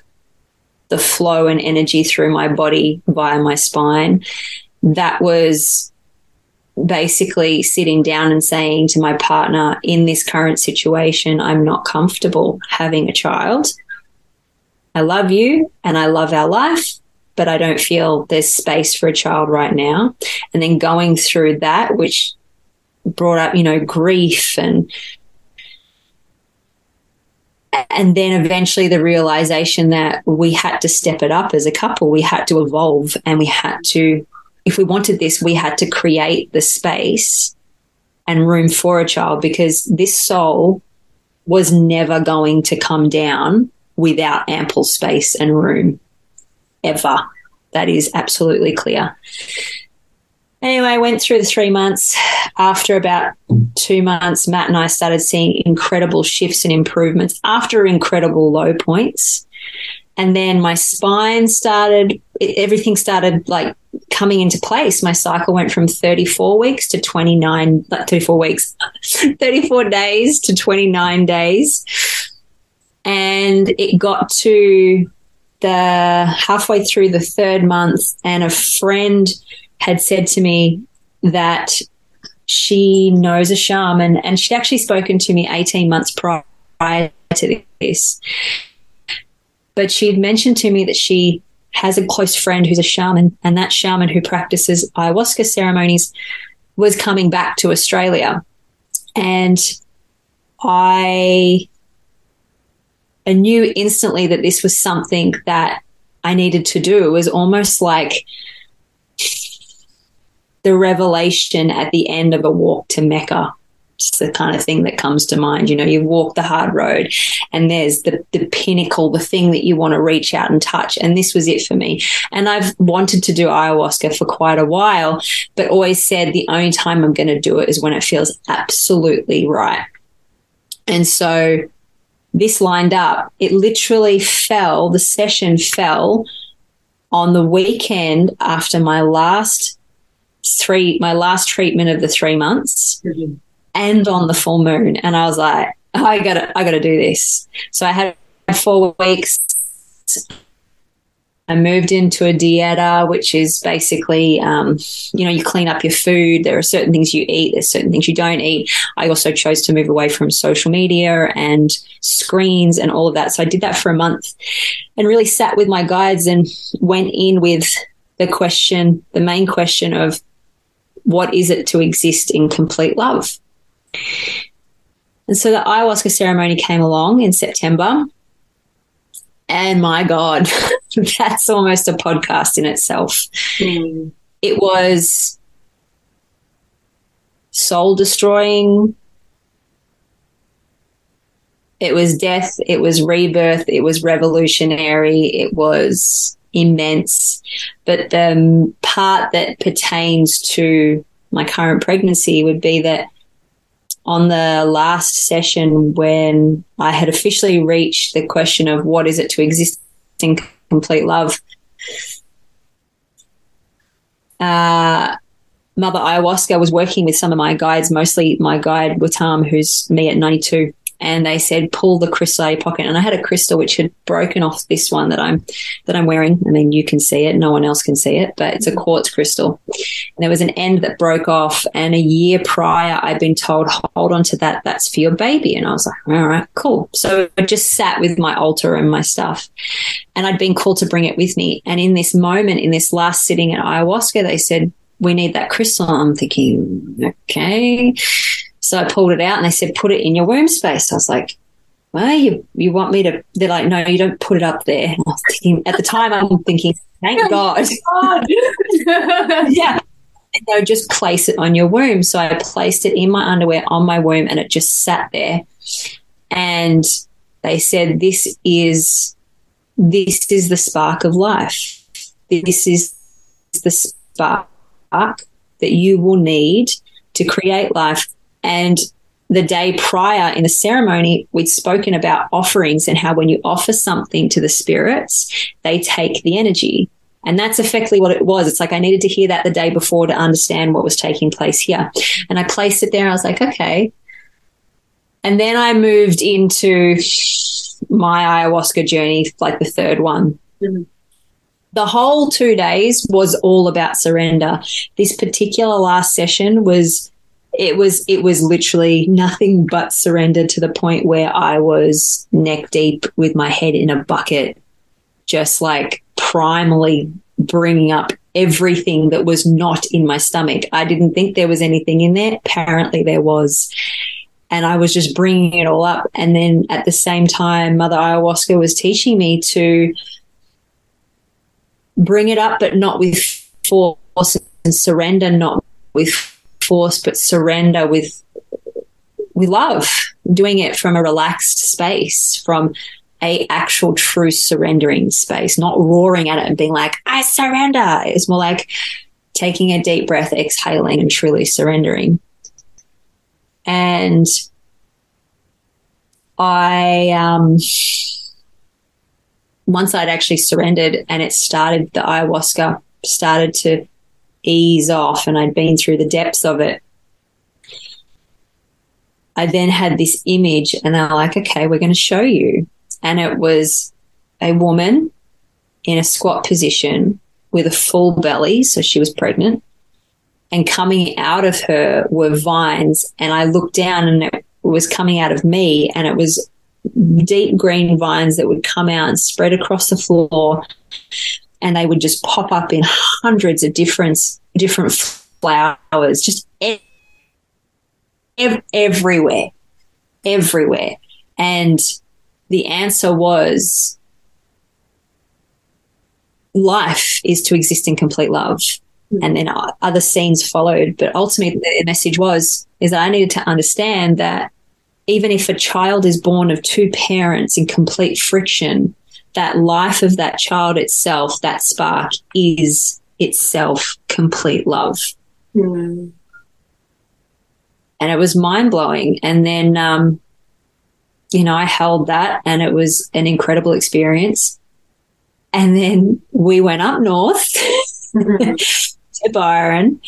[SPEAKER 2] the flow and energy through my body via my spine. That was basically sitting down and saying to my partner, in this current situation, I'm not comfortable having a child. I love you and I love our life, but I don't feel there's space for a child right now. And then going through that, which brought up, you know, grief and and then eventually the realization that we had to step it up as a couple. We had to evolve and we had to if we wanted this, we had to create the space and room for a child because this soul was never going to come down without ample space and room ever. That is absolutely clear. Anyway, I went through the three months. After about two months, Matt and I started seeing incredible shifts and improvements after incredible low points. And then my spine started, everything started like coming into place. My cycle went from 34 weeks to 29, like 34 weeks, (laughs) 34 days to 29 days. And it got to the halfway through the third month, and a friend had said to me that she knows a shaman, and she'd actually spoken to me 18 months prior to this. But she had mentioned to me that she has a close friend who's a shaman, and that shaman who practices ayahuasca ceremonies was coming back to Australia. And I, I knew instantly that this was something that I needed to do. It was almost like the revelation at the end of a walk to Mecca. It's the kind of thing that comes to mind. You know, you walk the hard road and there's the, the pinnacle, the thing that you want to reach out and touch. And this was it for me. And I've wanted to do ayahuasca for quite a while, but always said the only time I'm going to do it is when it feels absolutely right. And so this lined up. It literally fell, the session fell on the weekend after my last three, my last treatment of the three months mm-hmm. And on the full moon. And I was like, I gotta, I gotta do this. So I had four weeks I moved into a dieta, which is basically, um, you know, you clean up your food. There are certain things you eat. There's certain things you don't eat. I also chose to move away from social media and screens and all of that. So I did that for a month and really sat with my guides and went in with the question, the main question of what is it to exist in complete love? And so the ayahuasca ceremony came along in September and my God, (laughs) that's almost a podcast in itself. Mm. It was soul destroying. It was death. It was rebirth. It was revolutionary. It was immense. But the part that pertains to my current pregnancy would be that on the last session when I had officially reached the question of what is it to exist in complete love. Uh, Mother Ayahuasca was working with some of my guides, mostly my guide Watam, who's me at 92 and they said pull the crystal out of your pocket. And i had a crystal which had broken off this one that i'm that i'm wearing. I mean you can see it. No one else can see it but it's a mm-hmm. quartz crystal. And there was an end that broke off and a year prior i'd been told hold on to that. That's for your baby. And i was like all right cool. So i just sat with my altar and my stuff and i'd been called to bring it with me. And in this moment in this last sitting at ayahuasca they said we need that crystal. I'm thinking okay so I pulled it out and they said, put it in your womb space. I was like, well, you, you want me to, they're like, no, you don't put it up there. I was thinking, at the time, I'm thinking, thank God. (laughs) yeah. No, just place it on your womb. So I placed it in my underwear on my womb and it just sat there. And they said, this is, this is the spark of life. This is the spark that you will need to create life and the day prior in the ceremony, we'd spoken about offerings and how when you offer something to the spirits, they take the energy. And that's effectively what it was. It's like I needed to hear that the day before to understand what was taking place here. And I placed it there. I was like, okay. And then I moved into my ayahuasca journey, like the third one. Mm-hmm. The whole two days was all about surrender. This particular last session was it was it was literally nothing but surrender to the point where I was neck deep with my head in a bucket, just like primally bringing up everything that was not in my stomach. I didn't think there was anything in there. Apparently, there was. And I was just bringing it all up. And then at the same time, Mother Ayahuasca was teaching me to bring it up, but not with force and surrender, not with force, but surrender with with love, doing it from a relaxed space, from a actual true surrendering space, not roaring at it and being like, I surrender. It's more like taking a deep breath, exhaling and truly surrendering. And I, um, once I'd actually surrendered and it started, the ayahuasca started to ease off and I'd been through the depths of it. I then had this image and they're like, okay, we're going to show you. And it was a woman in a squat position with a full belly. So she was pregnant and coming out of her were vines. And I looked down and it was coming out of me and it was deep green vines that would come out and spread across the floor and they would just pop up in hundreds of different different flowers, just ev- everywhere, everywhere. And the answer was life is to exist in complete love. mm-hmm. and then other scenes followed. But ultimately, the message was is that I needed to understand that even if a child is born of two parents in complete friction, that life of that child itself, that spark, is itself complete love.
[SPEAKER 1] Mm.
[SPEAKER 2] And it was mind blowing. And then, um, you know, I held that and it was an incredible experience. And then we went up north (laughs) to Byron.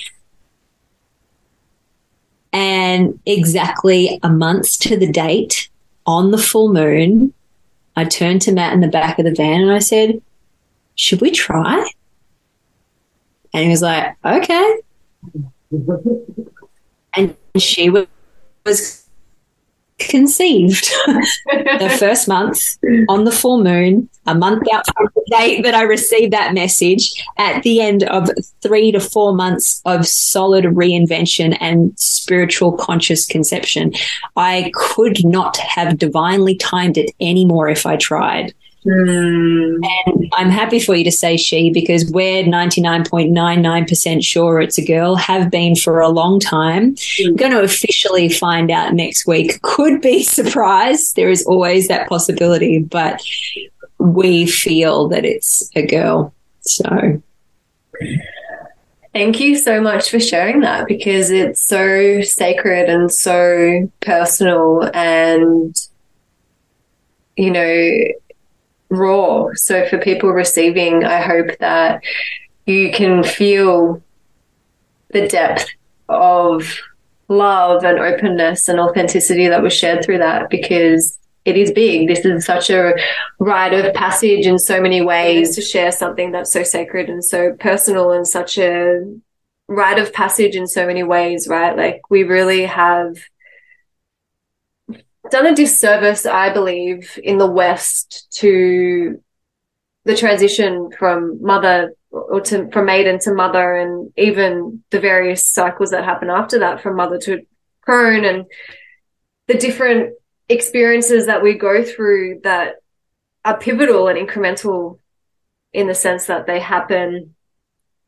[SPEAKER 2] And exactly a month to the date on the full moon, I turned to Matt in the back of the van and I said, Should we try? And he was like, Okay. and she was conceived the first month on the full moon, a month out from the date that I received that message, at the end of three to four months of solid reinvention and spiritual conscious conception. I could not have divinely timed it anymore if I tried.
[SPEAKER 1] Mm.
[SPEAKER 2] And I'm happy for you to say she because we're 99.99% sure it's a girl, have been for a long time. Mm. going to officially find out next week. Could be (laughs) surprised. There is always that possibility, but we feel that it's a girl. So.
[SPEAKER 1] Thank you so much for sharing that because it's so sacred and so personal and you know raw. So for people receiving, I hope that you can feel the depth of love and openness and authenticity that was shared through that because it is big. This is such a rite of passage in so many ways to share something that's so sacred and so personal and such a rite of passage in so many ways, right? Like we really have done a disservice, I believe, in the West to the transition from mother or to from maiden to mother, and even the various cycles that happen after that, from mother to crone, and the different experiences that we go through that are pivotal and incremental in the sense that they happen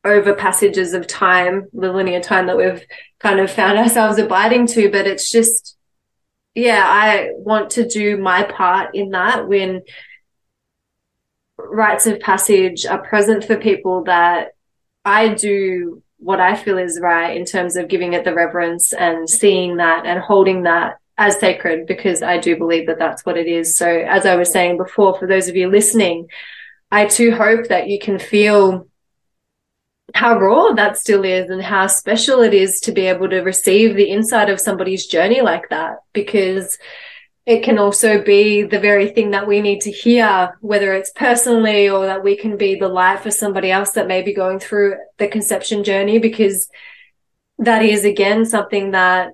[SPEAKER 1] over passages of time, the linear time that we've kind of found (laughs) ourselves abiding to, but it's just yeah, I want to do my part in that when rites of passage are present for people that I do what I feel is right in terms of giving it the reverence and seeing that and holding that as sacred because I do believe that that's what it is. So as I was saying before, for those of you listening, I too hope that you can feel how raw that still is and how special it is to be able to receive the insight of somebody's journey like that because it can also be the very thing that we need to hear, whether it's personally or that we can be the light for somebody else that may be going through the conception journey, because that is again something that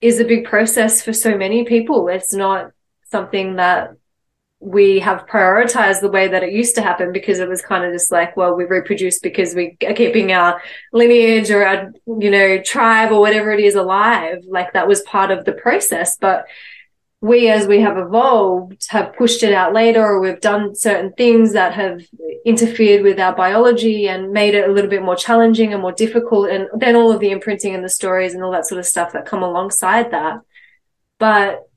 [SPEAKER 1] is a big process for so many people. It's not something that we have prioritized the way that it used to happen because it was kind of just like, well, we reproduce because we are keeping our lineage or our, you know, tribe or whatever it is alive. Like that was part of the process. But we, as we have evolved, have pushed it out later or we've done certain things that have interfered with our biology and made it a little bit more challenging and more difficult. And then all of the imprinting and the stories and all that sort of stuff that come alongside that. But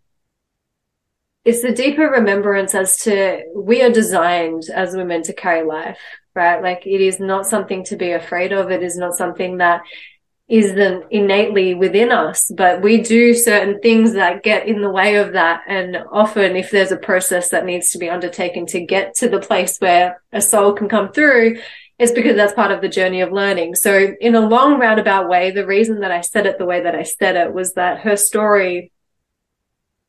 [SPEAKER 1] it's the deeper remembrance as to we are designed as women to carry life, right? Like it is not something to be afraid of. It is not something that isn't innately within us, but we do certain things that get in the way of that. And often if there's a process that needs to be undertaken to get to the place where a soul can come through, it's because that's part of the journey of learning. So in a long roundabout way, the reason that I said it the way that I said it was that her story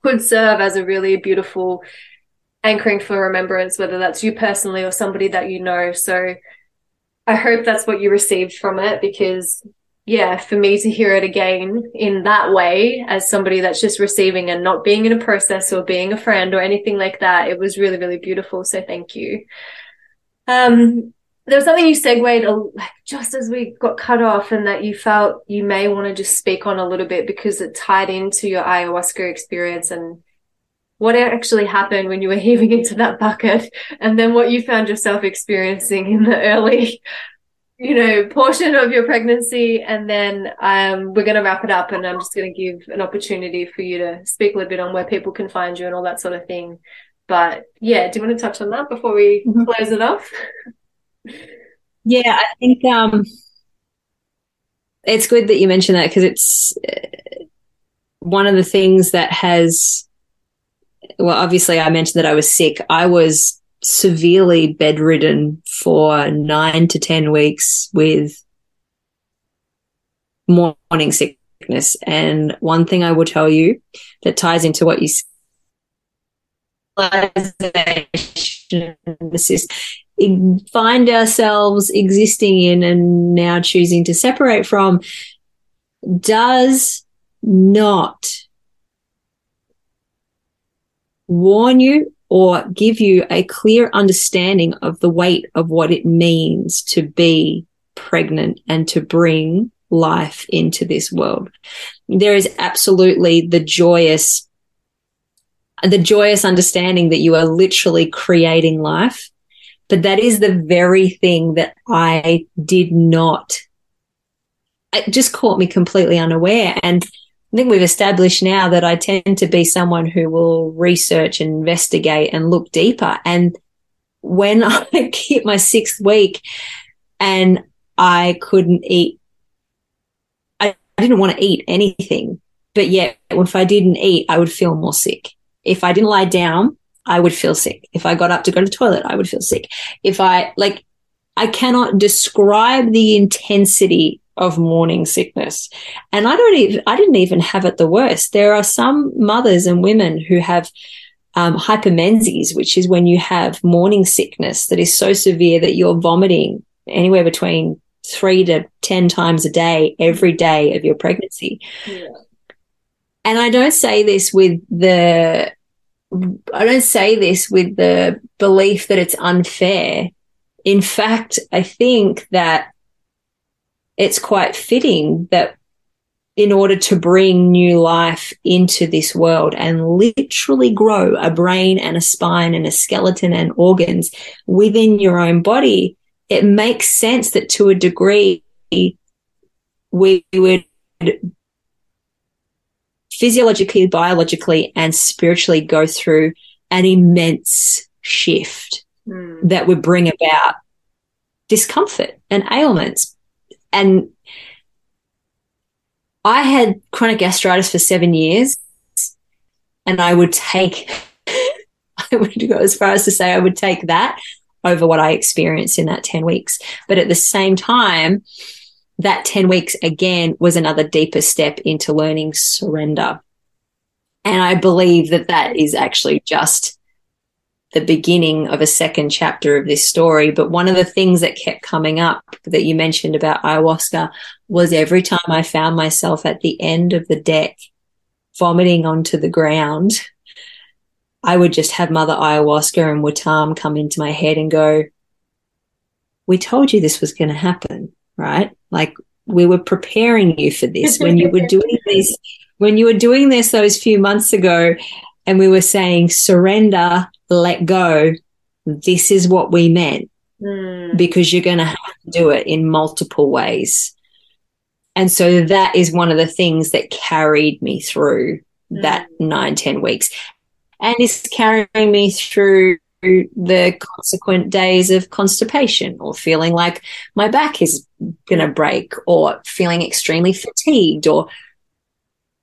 [SPEAKER 1] could serve as a really beautiful anchoring for remembrance, whether that's you personally or somebody that you know. So I hope that's what you received from it because yeah, for me to hear it again in that way as somebody that's just receiving and not being in a process or being a friend or anything like that, it was really, really beautiful. So thank you. Um, there was something you segued like just as we got cut off and that you felt you may want to just speak on a little bit because it tied into your ayahuasca experience and what actually happened when you were (laughs) heaving into that bucket and then what you found yourself experiencing in the early (laughs) you know, portion of your pregnancy, and then um, we're going to wrap it up. And I'm just going to give an opportunity for you to speak a little bit on where people can find you and all that sort of thing. But yeah, do you want to touch on that before we mm-hmm. close it off? (laughs)
[SPEAKER 2] yeah, I think um, it's good that you mentioned that because it's uh, one of the things that has. Well, obviously, I mentioned that I was sick. I was severely bedridden for nine to 10 weeks with morning sickness. And one thing I will tell you that ties into what you find ourselves existing in and now choosing to separate from does not warn you or give you a clear understanding of the weight of what it means to be pregnant and to bring life into this world. There is absolutely the joyous, the joyous understanding that you are literally creating life. But that is the very thing that I did not, it just caught me completely unaware. And I think we've established now that I tend to be someone who will research and investigate and look deeper. And when (laughs) I hit my sixth week and I couldn't eat, I, I didn't want to eat anything. But yet, if I didn't eat, I would feel more sick. If I didn't lie down, I would feel sick. If I got up to go to the toilet, I would feel sick. If I like, I cannot describe the intensity of morning sickness. And I don't even, I didn't even have it the worst. There are some mothers and women who have um, hyperemesis, which is when you have morning sickness that is so severe that you're vomiting anywhere between three to 10 times a day, every day of your pregnancy. Yeah. And I don't say this with the, I don't say this with the belief that it's unfair. In fact, I think that it's quite fitting that in order to bring new life into this world and literally grow a brain and a spine and a skeleton and organs within your own body, it makes sense that to a degree we would physiologically, biologically, and spiritually go through an immense shift mm. that would bring about discomfort and ailments and I had chronic gastritis for seven years, and I would take, (laughs) I would go as far as to say I would take that over what I experienced in that 10 weeks. But at the same time, that 10 weeks again was another deeper step into learning surrender. And I believe that that is actually just the beginning of a second chapter of this story. But one of the things that kept coming up that you mentioned about ayahuasca was every time I found myself at the end of the deck vomiting onto the ground, I would just have Mother Ayahuasca and Watam come into my head and go, We told you this was going to happen, right? Like we were preparing you for this when you were doing (laughs) this, when you were doing this those few months ago, and we were saying surrender let go, this is what we meant mm. because you're going to have to do it in multiple ways. And so that is one of the things that carried me through mm. that nine, 10 weeks and is carrying me through the consequent days of constipation or feeling like my back is going to break or feeling extremely fatigued or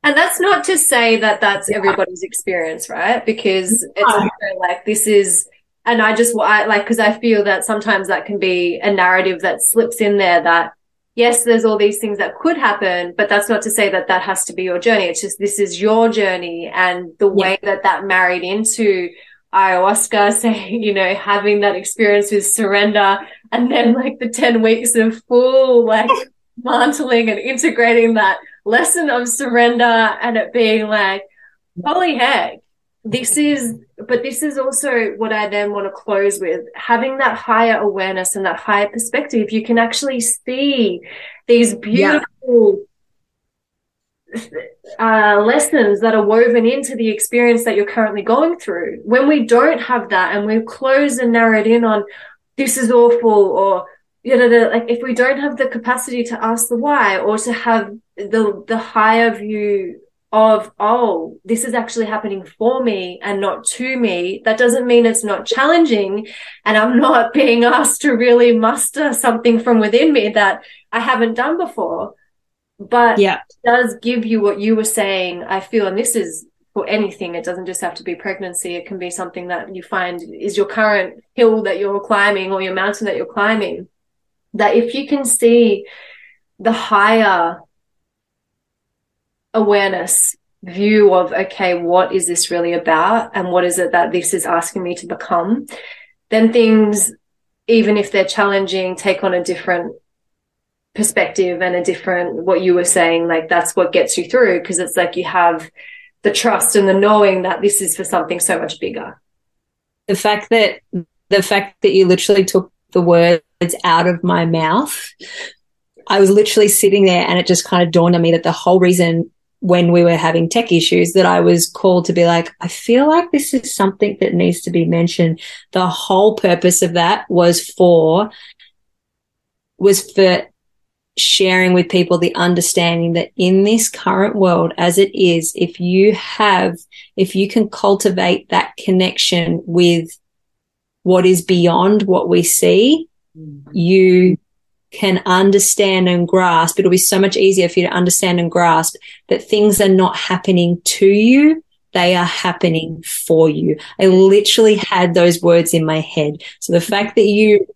[SPEAKER 1] and that's not to say that that's everybody's experience, right? Because it's like this is, and I just I, like because I feel that sometimes that can be a narrative that slips in there that yes, there's all these things that could happen, but that's not to say that that has to be your journey. It's just this is your journey, and the way that that married into ayahuasca, (laughs) saying you know having that experience with surrender, and then like the ten weeks of full like (laughs) mantling and integrating that lesson of surrender and it being like, holy heck, this is, but this is also what I then want to close with having that higher awareness and that higher perspective. You can actually see these beautiful yeah. Uh, lessons that are woven into the experience that you're currently going through. When we don't have that and we close and narrow it in on this is awful or you know, like if we don't have the capacity to ask the why or to have the the higher view of oh this is actually happening for me and not to me that doesn't mean it's not challenging and i'm not (laughs) being asked to really muster something from within me that i haven't done before but
[SPEAKER 2] yeah.
[SPEAKER 1] does give you what you were saying i feel and this is for anything. It doesn't just have to be pregnancy. It can be something that you find is your current hill that you're climbing or your mountain that you're climbing that if you can see the higher awareness view of okay what is this really about and what is it that this is asking me to become then things even if they're challenging take on a different perspective and a different what you were saying like that's what gets you through because it's like you have the trust and the knowing that this is for something so much bigger
[SPEAKER 2] the fact that the fact that you literally took the words out of my mouth I was literally sitting there and it just kind of dawned on me that the whole reason when we were having tech issues that I was called to be like, I feel like this is something that needs to be mentioned. The whole purpose of that was for, was for sharing with people the understanding that in this current world as it is, if you have, if you can cultivate that connection with what is beyond what we see, mm-hmm. you can understand and grasp, it'll be so much easier for you to understand and grasp that things are not happening to you. They are happening for you. I literally had those words in my head. So the fact that you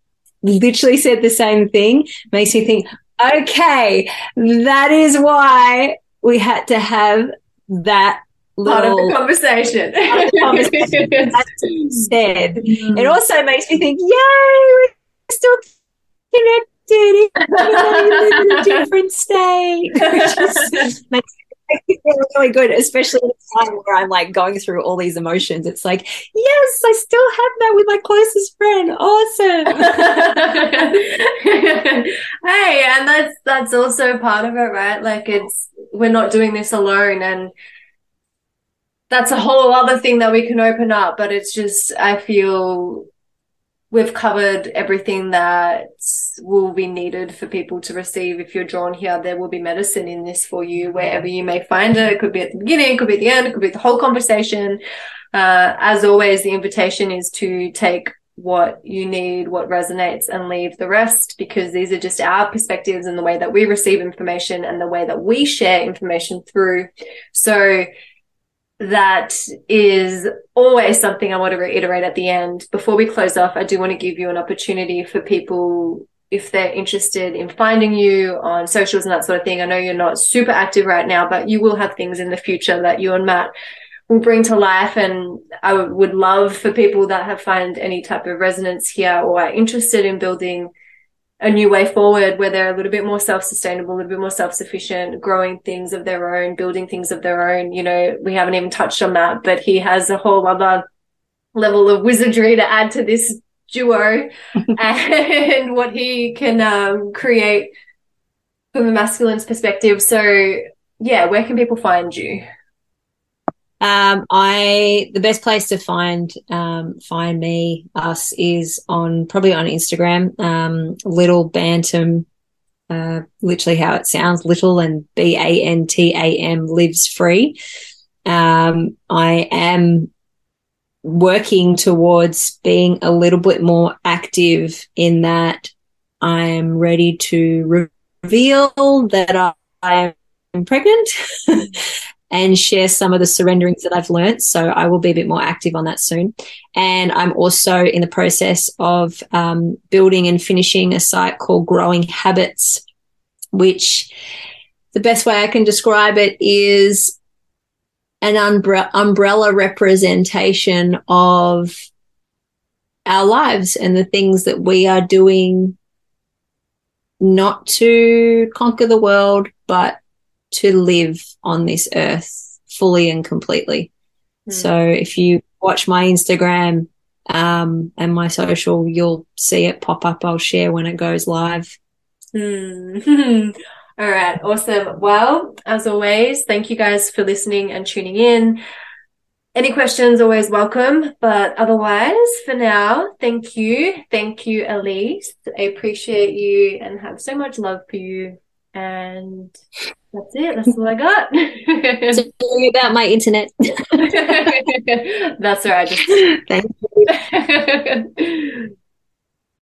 [SPEAKER 2] literally said the same thing makes me think, okay, that is why we had to have that
[SPEAKER 1] part of the conversation.
[SPEAKER 2] conversation (laughs) said. Mm. It also makes me think, yay, we're still connected in a different state. (laughs) Which makes feel really good, especially at a time where I'm like going through all these emotions. It's like, yes, I still have that with my closest friend.
[SPEAKER 1] Awesome. (laughs) hey, and that's that's also part of it, right? Like it's we're not doing this alone and that's a whole other thing that we can open up, but it's just I feel we've covered everything that will be needed for people to receive. If you're drawn here, there will be medicine in this for you wherever you may find it. It could be at the beginning, it could be at the end, it could be the whole conversation. Uh, as always, the invitation is to take what you need, what resonates and leave the rest because these are just our perspectives and the way that we receive information and the way that we share information through. So that is always something I want to reiterate at the end. Before we close off, I do want to give you an opportunity for people if they're interested in finding you on socials and that sort of thing. I know you're not super active right now, but you will have things in the future that you and Matt will bring to life. And I would love for people that have found any type of resonance here or are interested in building a new way forward where they're a little bit more self-sustainable, a little bit more self-sufficient, growing things of their own, building things of their own. You know, we haven't even touched on that, but he has a whole other level of wizardry to add to this duo (laughs) and what he can um, create from a masculine's perspective. So yeah, where can people find you?
[SPEAKER 2] Um, I the best place to find um, find me us is on probably on Instagram. Um, little Bantam, uh, literally how it sounds, little and B A N T A M lives free. Um, I am working towards being a little bit more active in that I am ready to reveal that I am pregnant (laughs) and share some of the surrenderings that I've learned. So I will be a bit more active on that soon. And I'm also in the process of um, building and finishing a site called Growing Habits, which the best way I can describe it is an umbre- umbrella representation of our lives and the things that we are doing not to conquer the world, but to live on this earth fully and completely. Mm. So if you watch my Instagram um, and my social, you'll see it pop up. I'll share when it goes live.
[SPEAKER 1] Mm. (laughs) All right, awesome. Well, as always, thank you guys for listening and tuning in. any questions, always welcome. But otherwise, for now, thank you. Thank you, Elise. I appreciate you and have so much love for you. And that's it. That's all I got. (laughs)
[SPEAKER 2] Sorry about my internet. (laughs)
[SPEAKER 1] that's all right. (laughs) Just...
[SPEAKER 2] Thank you.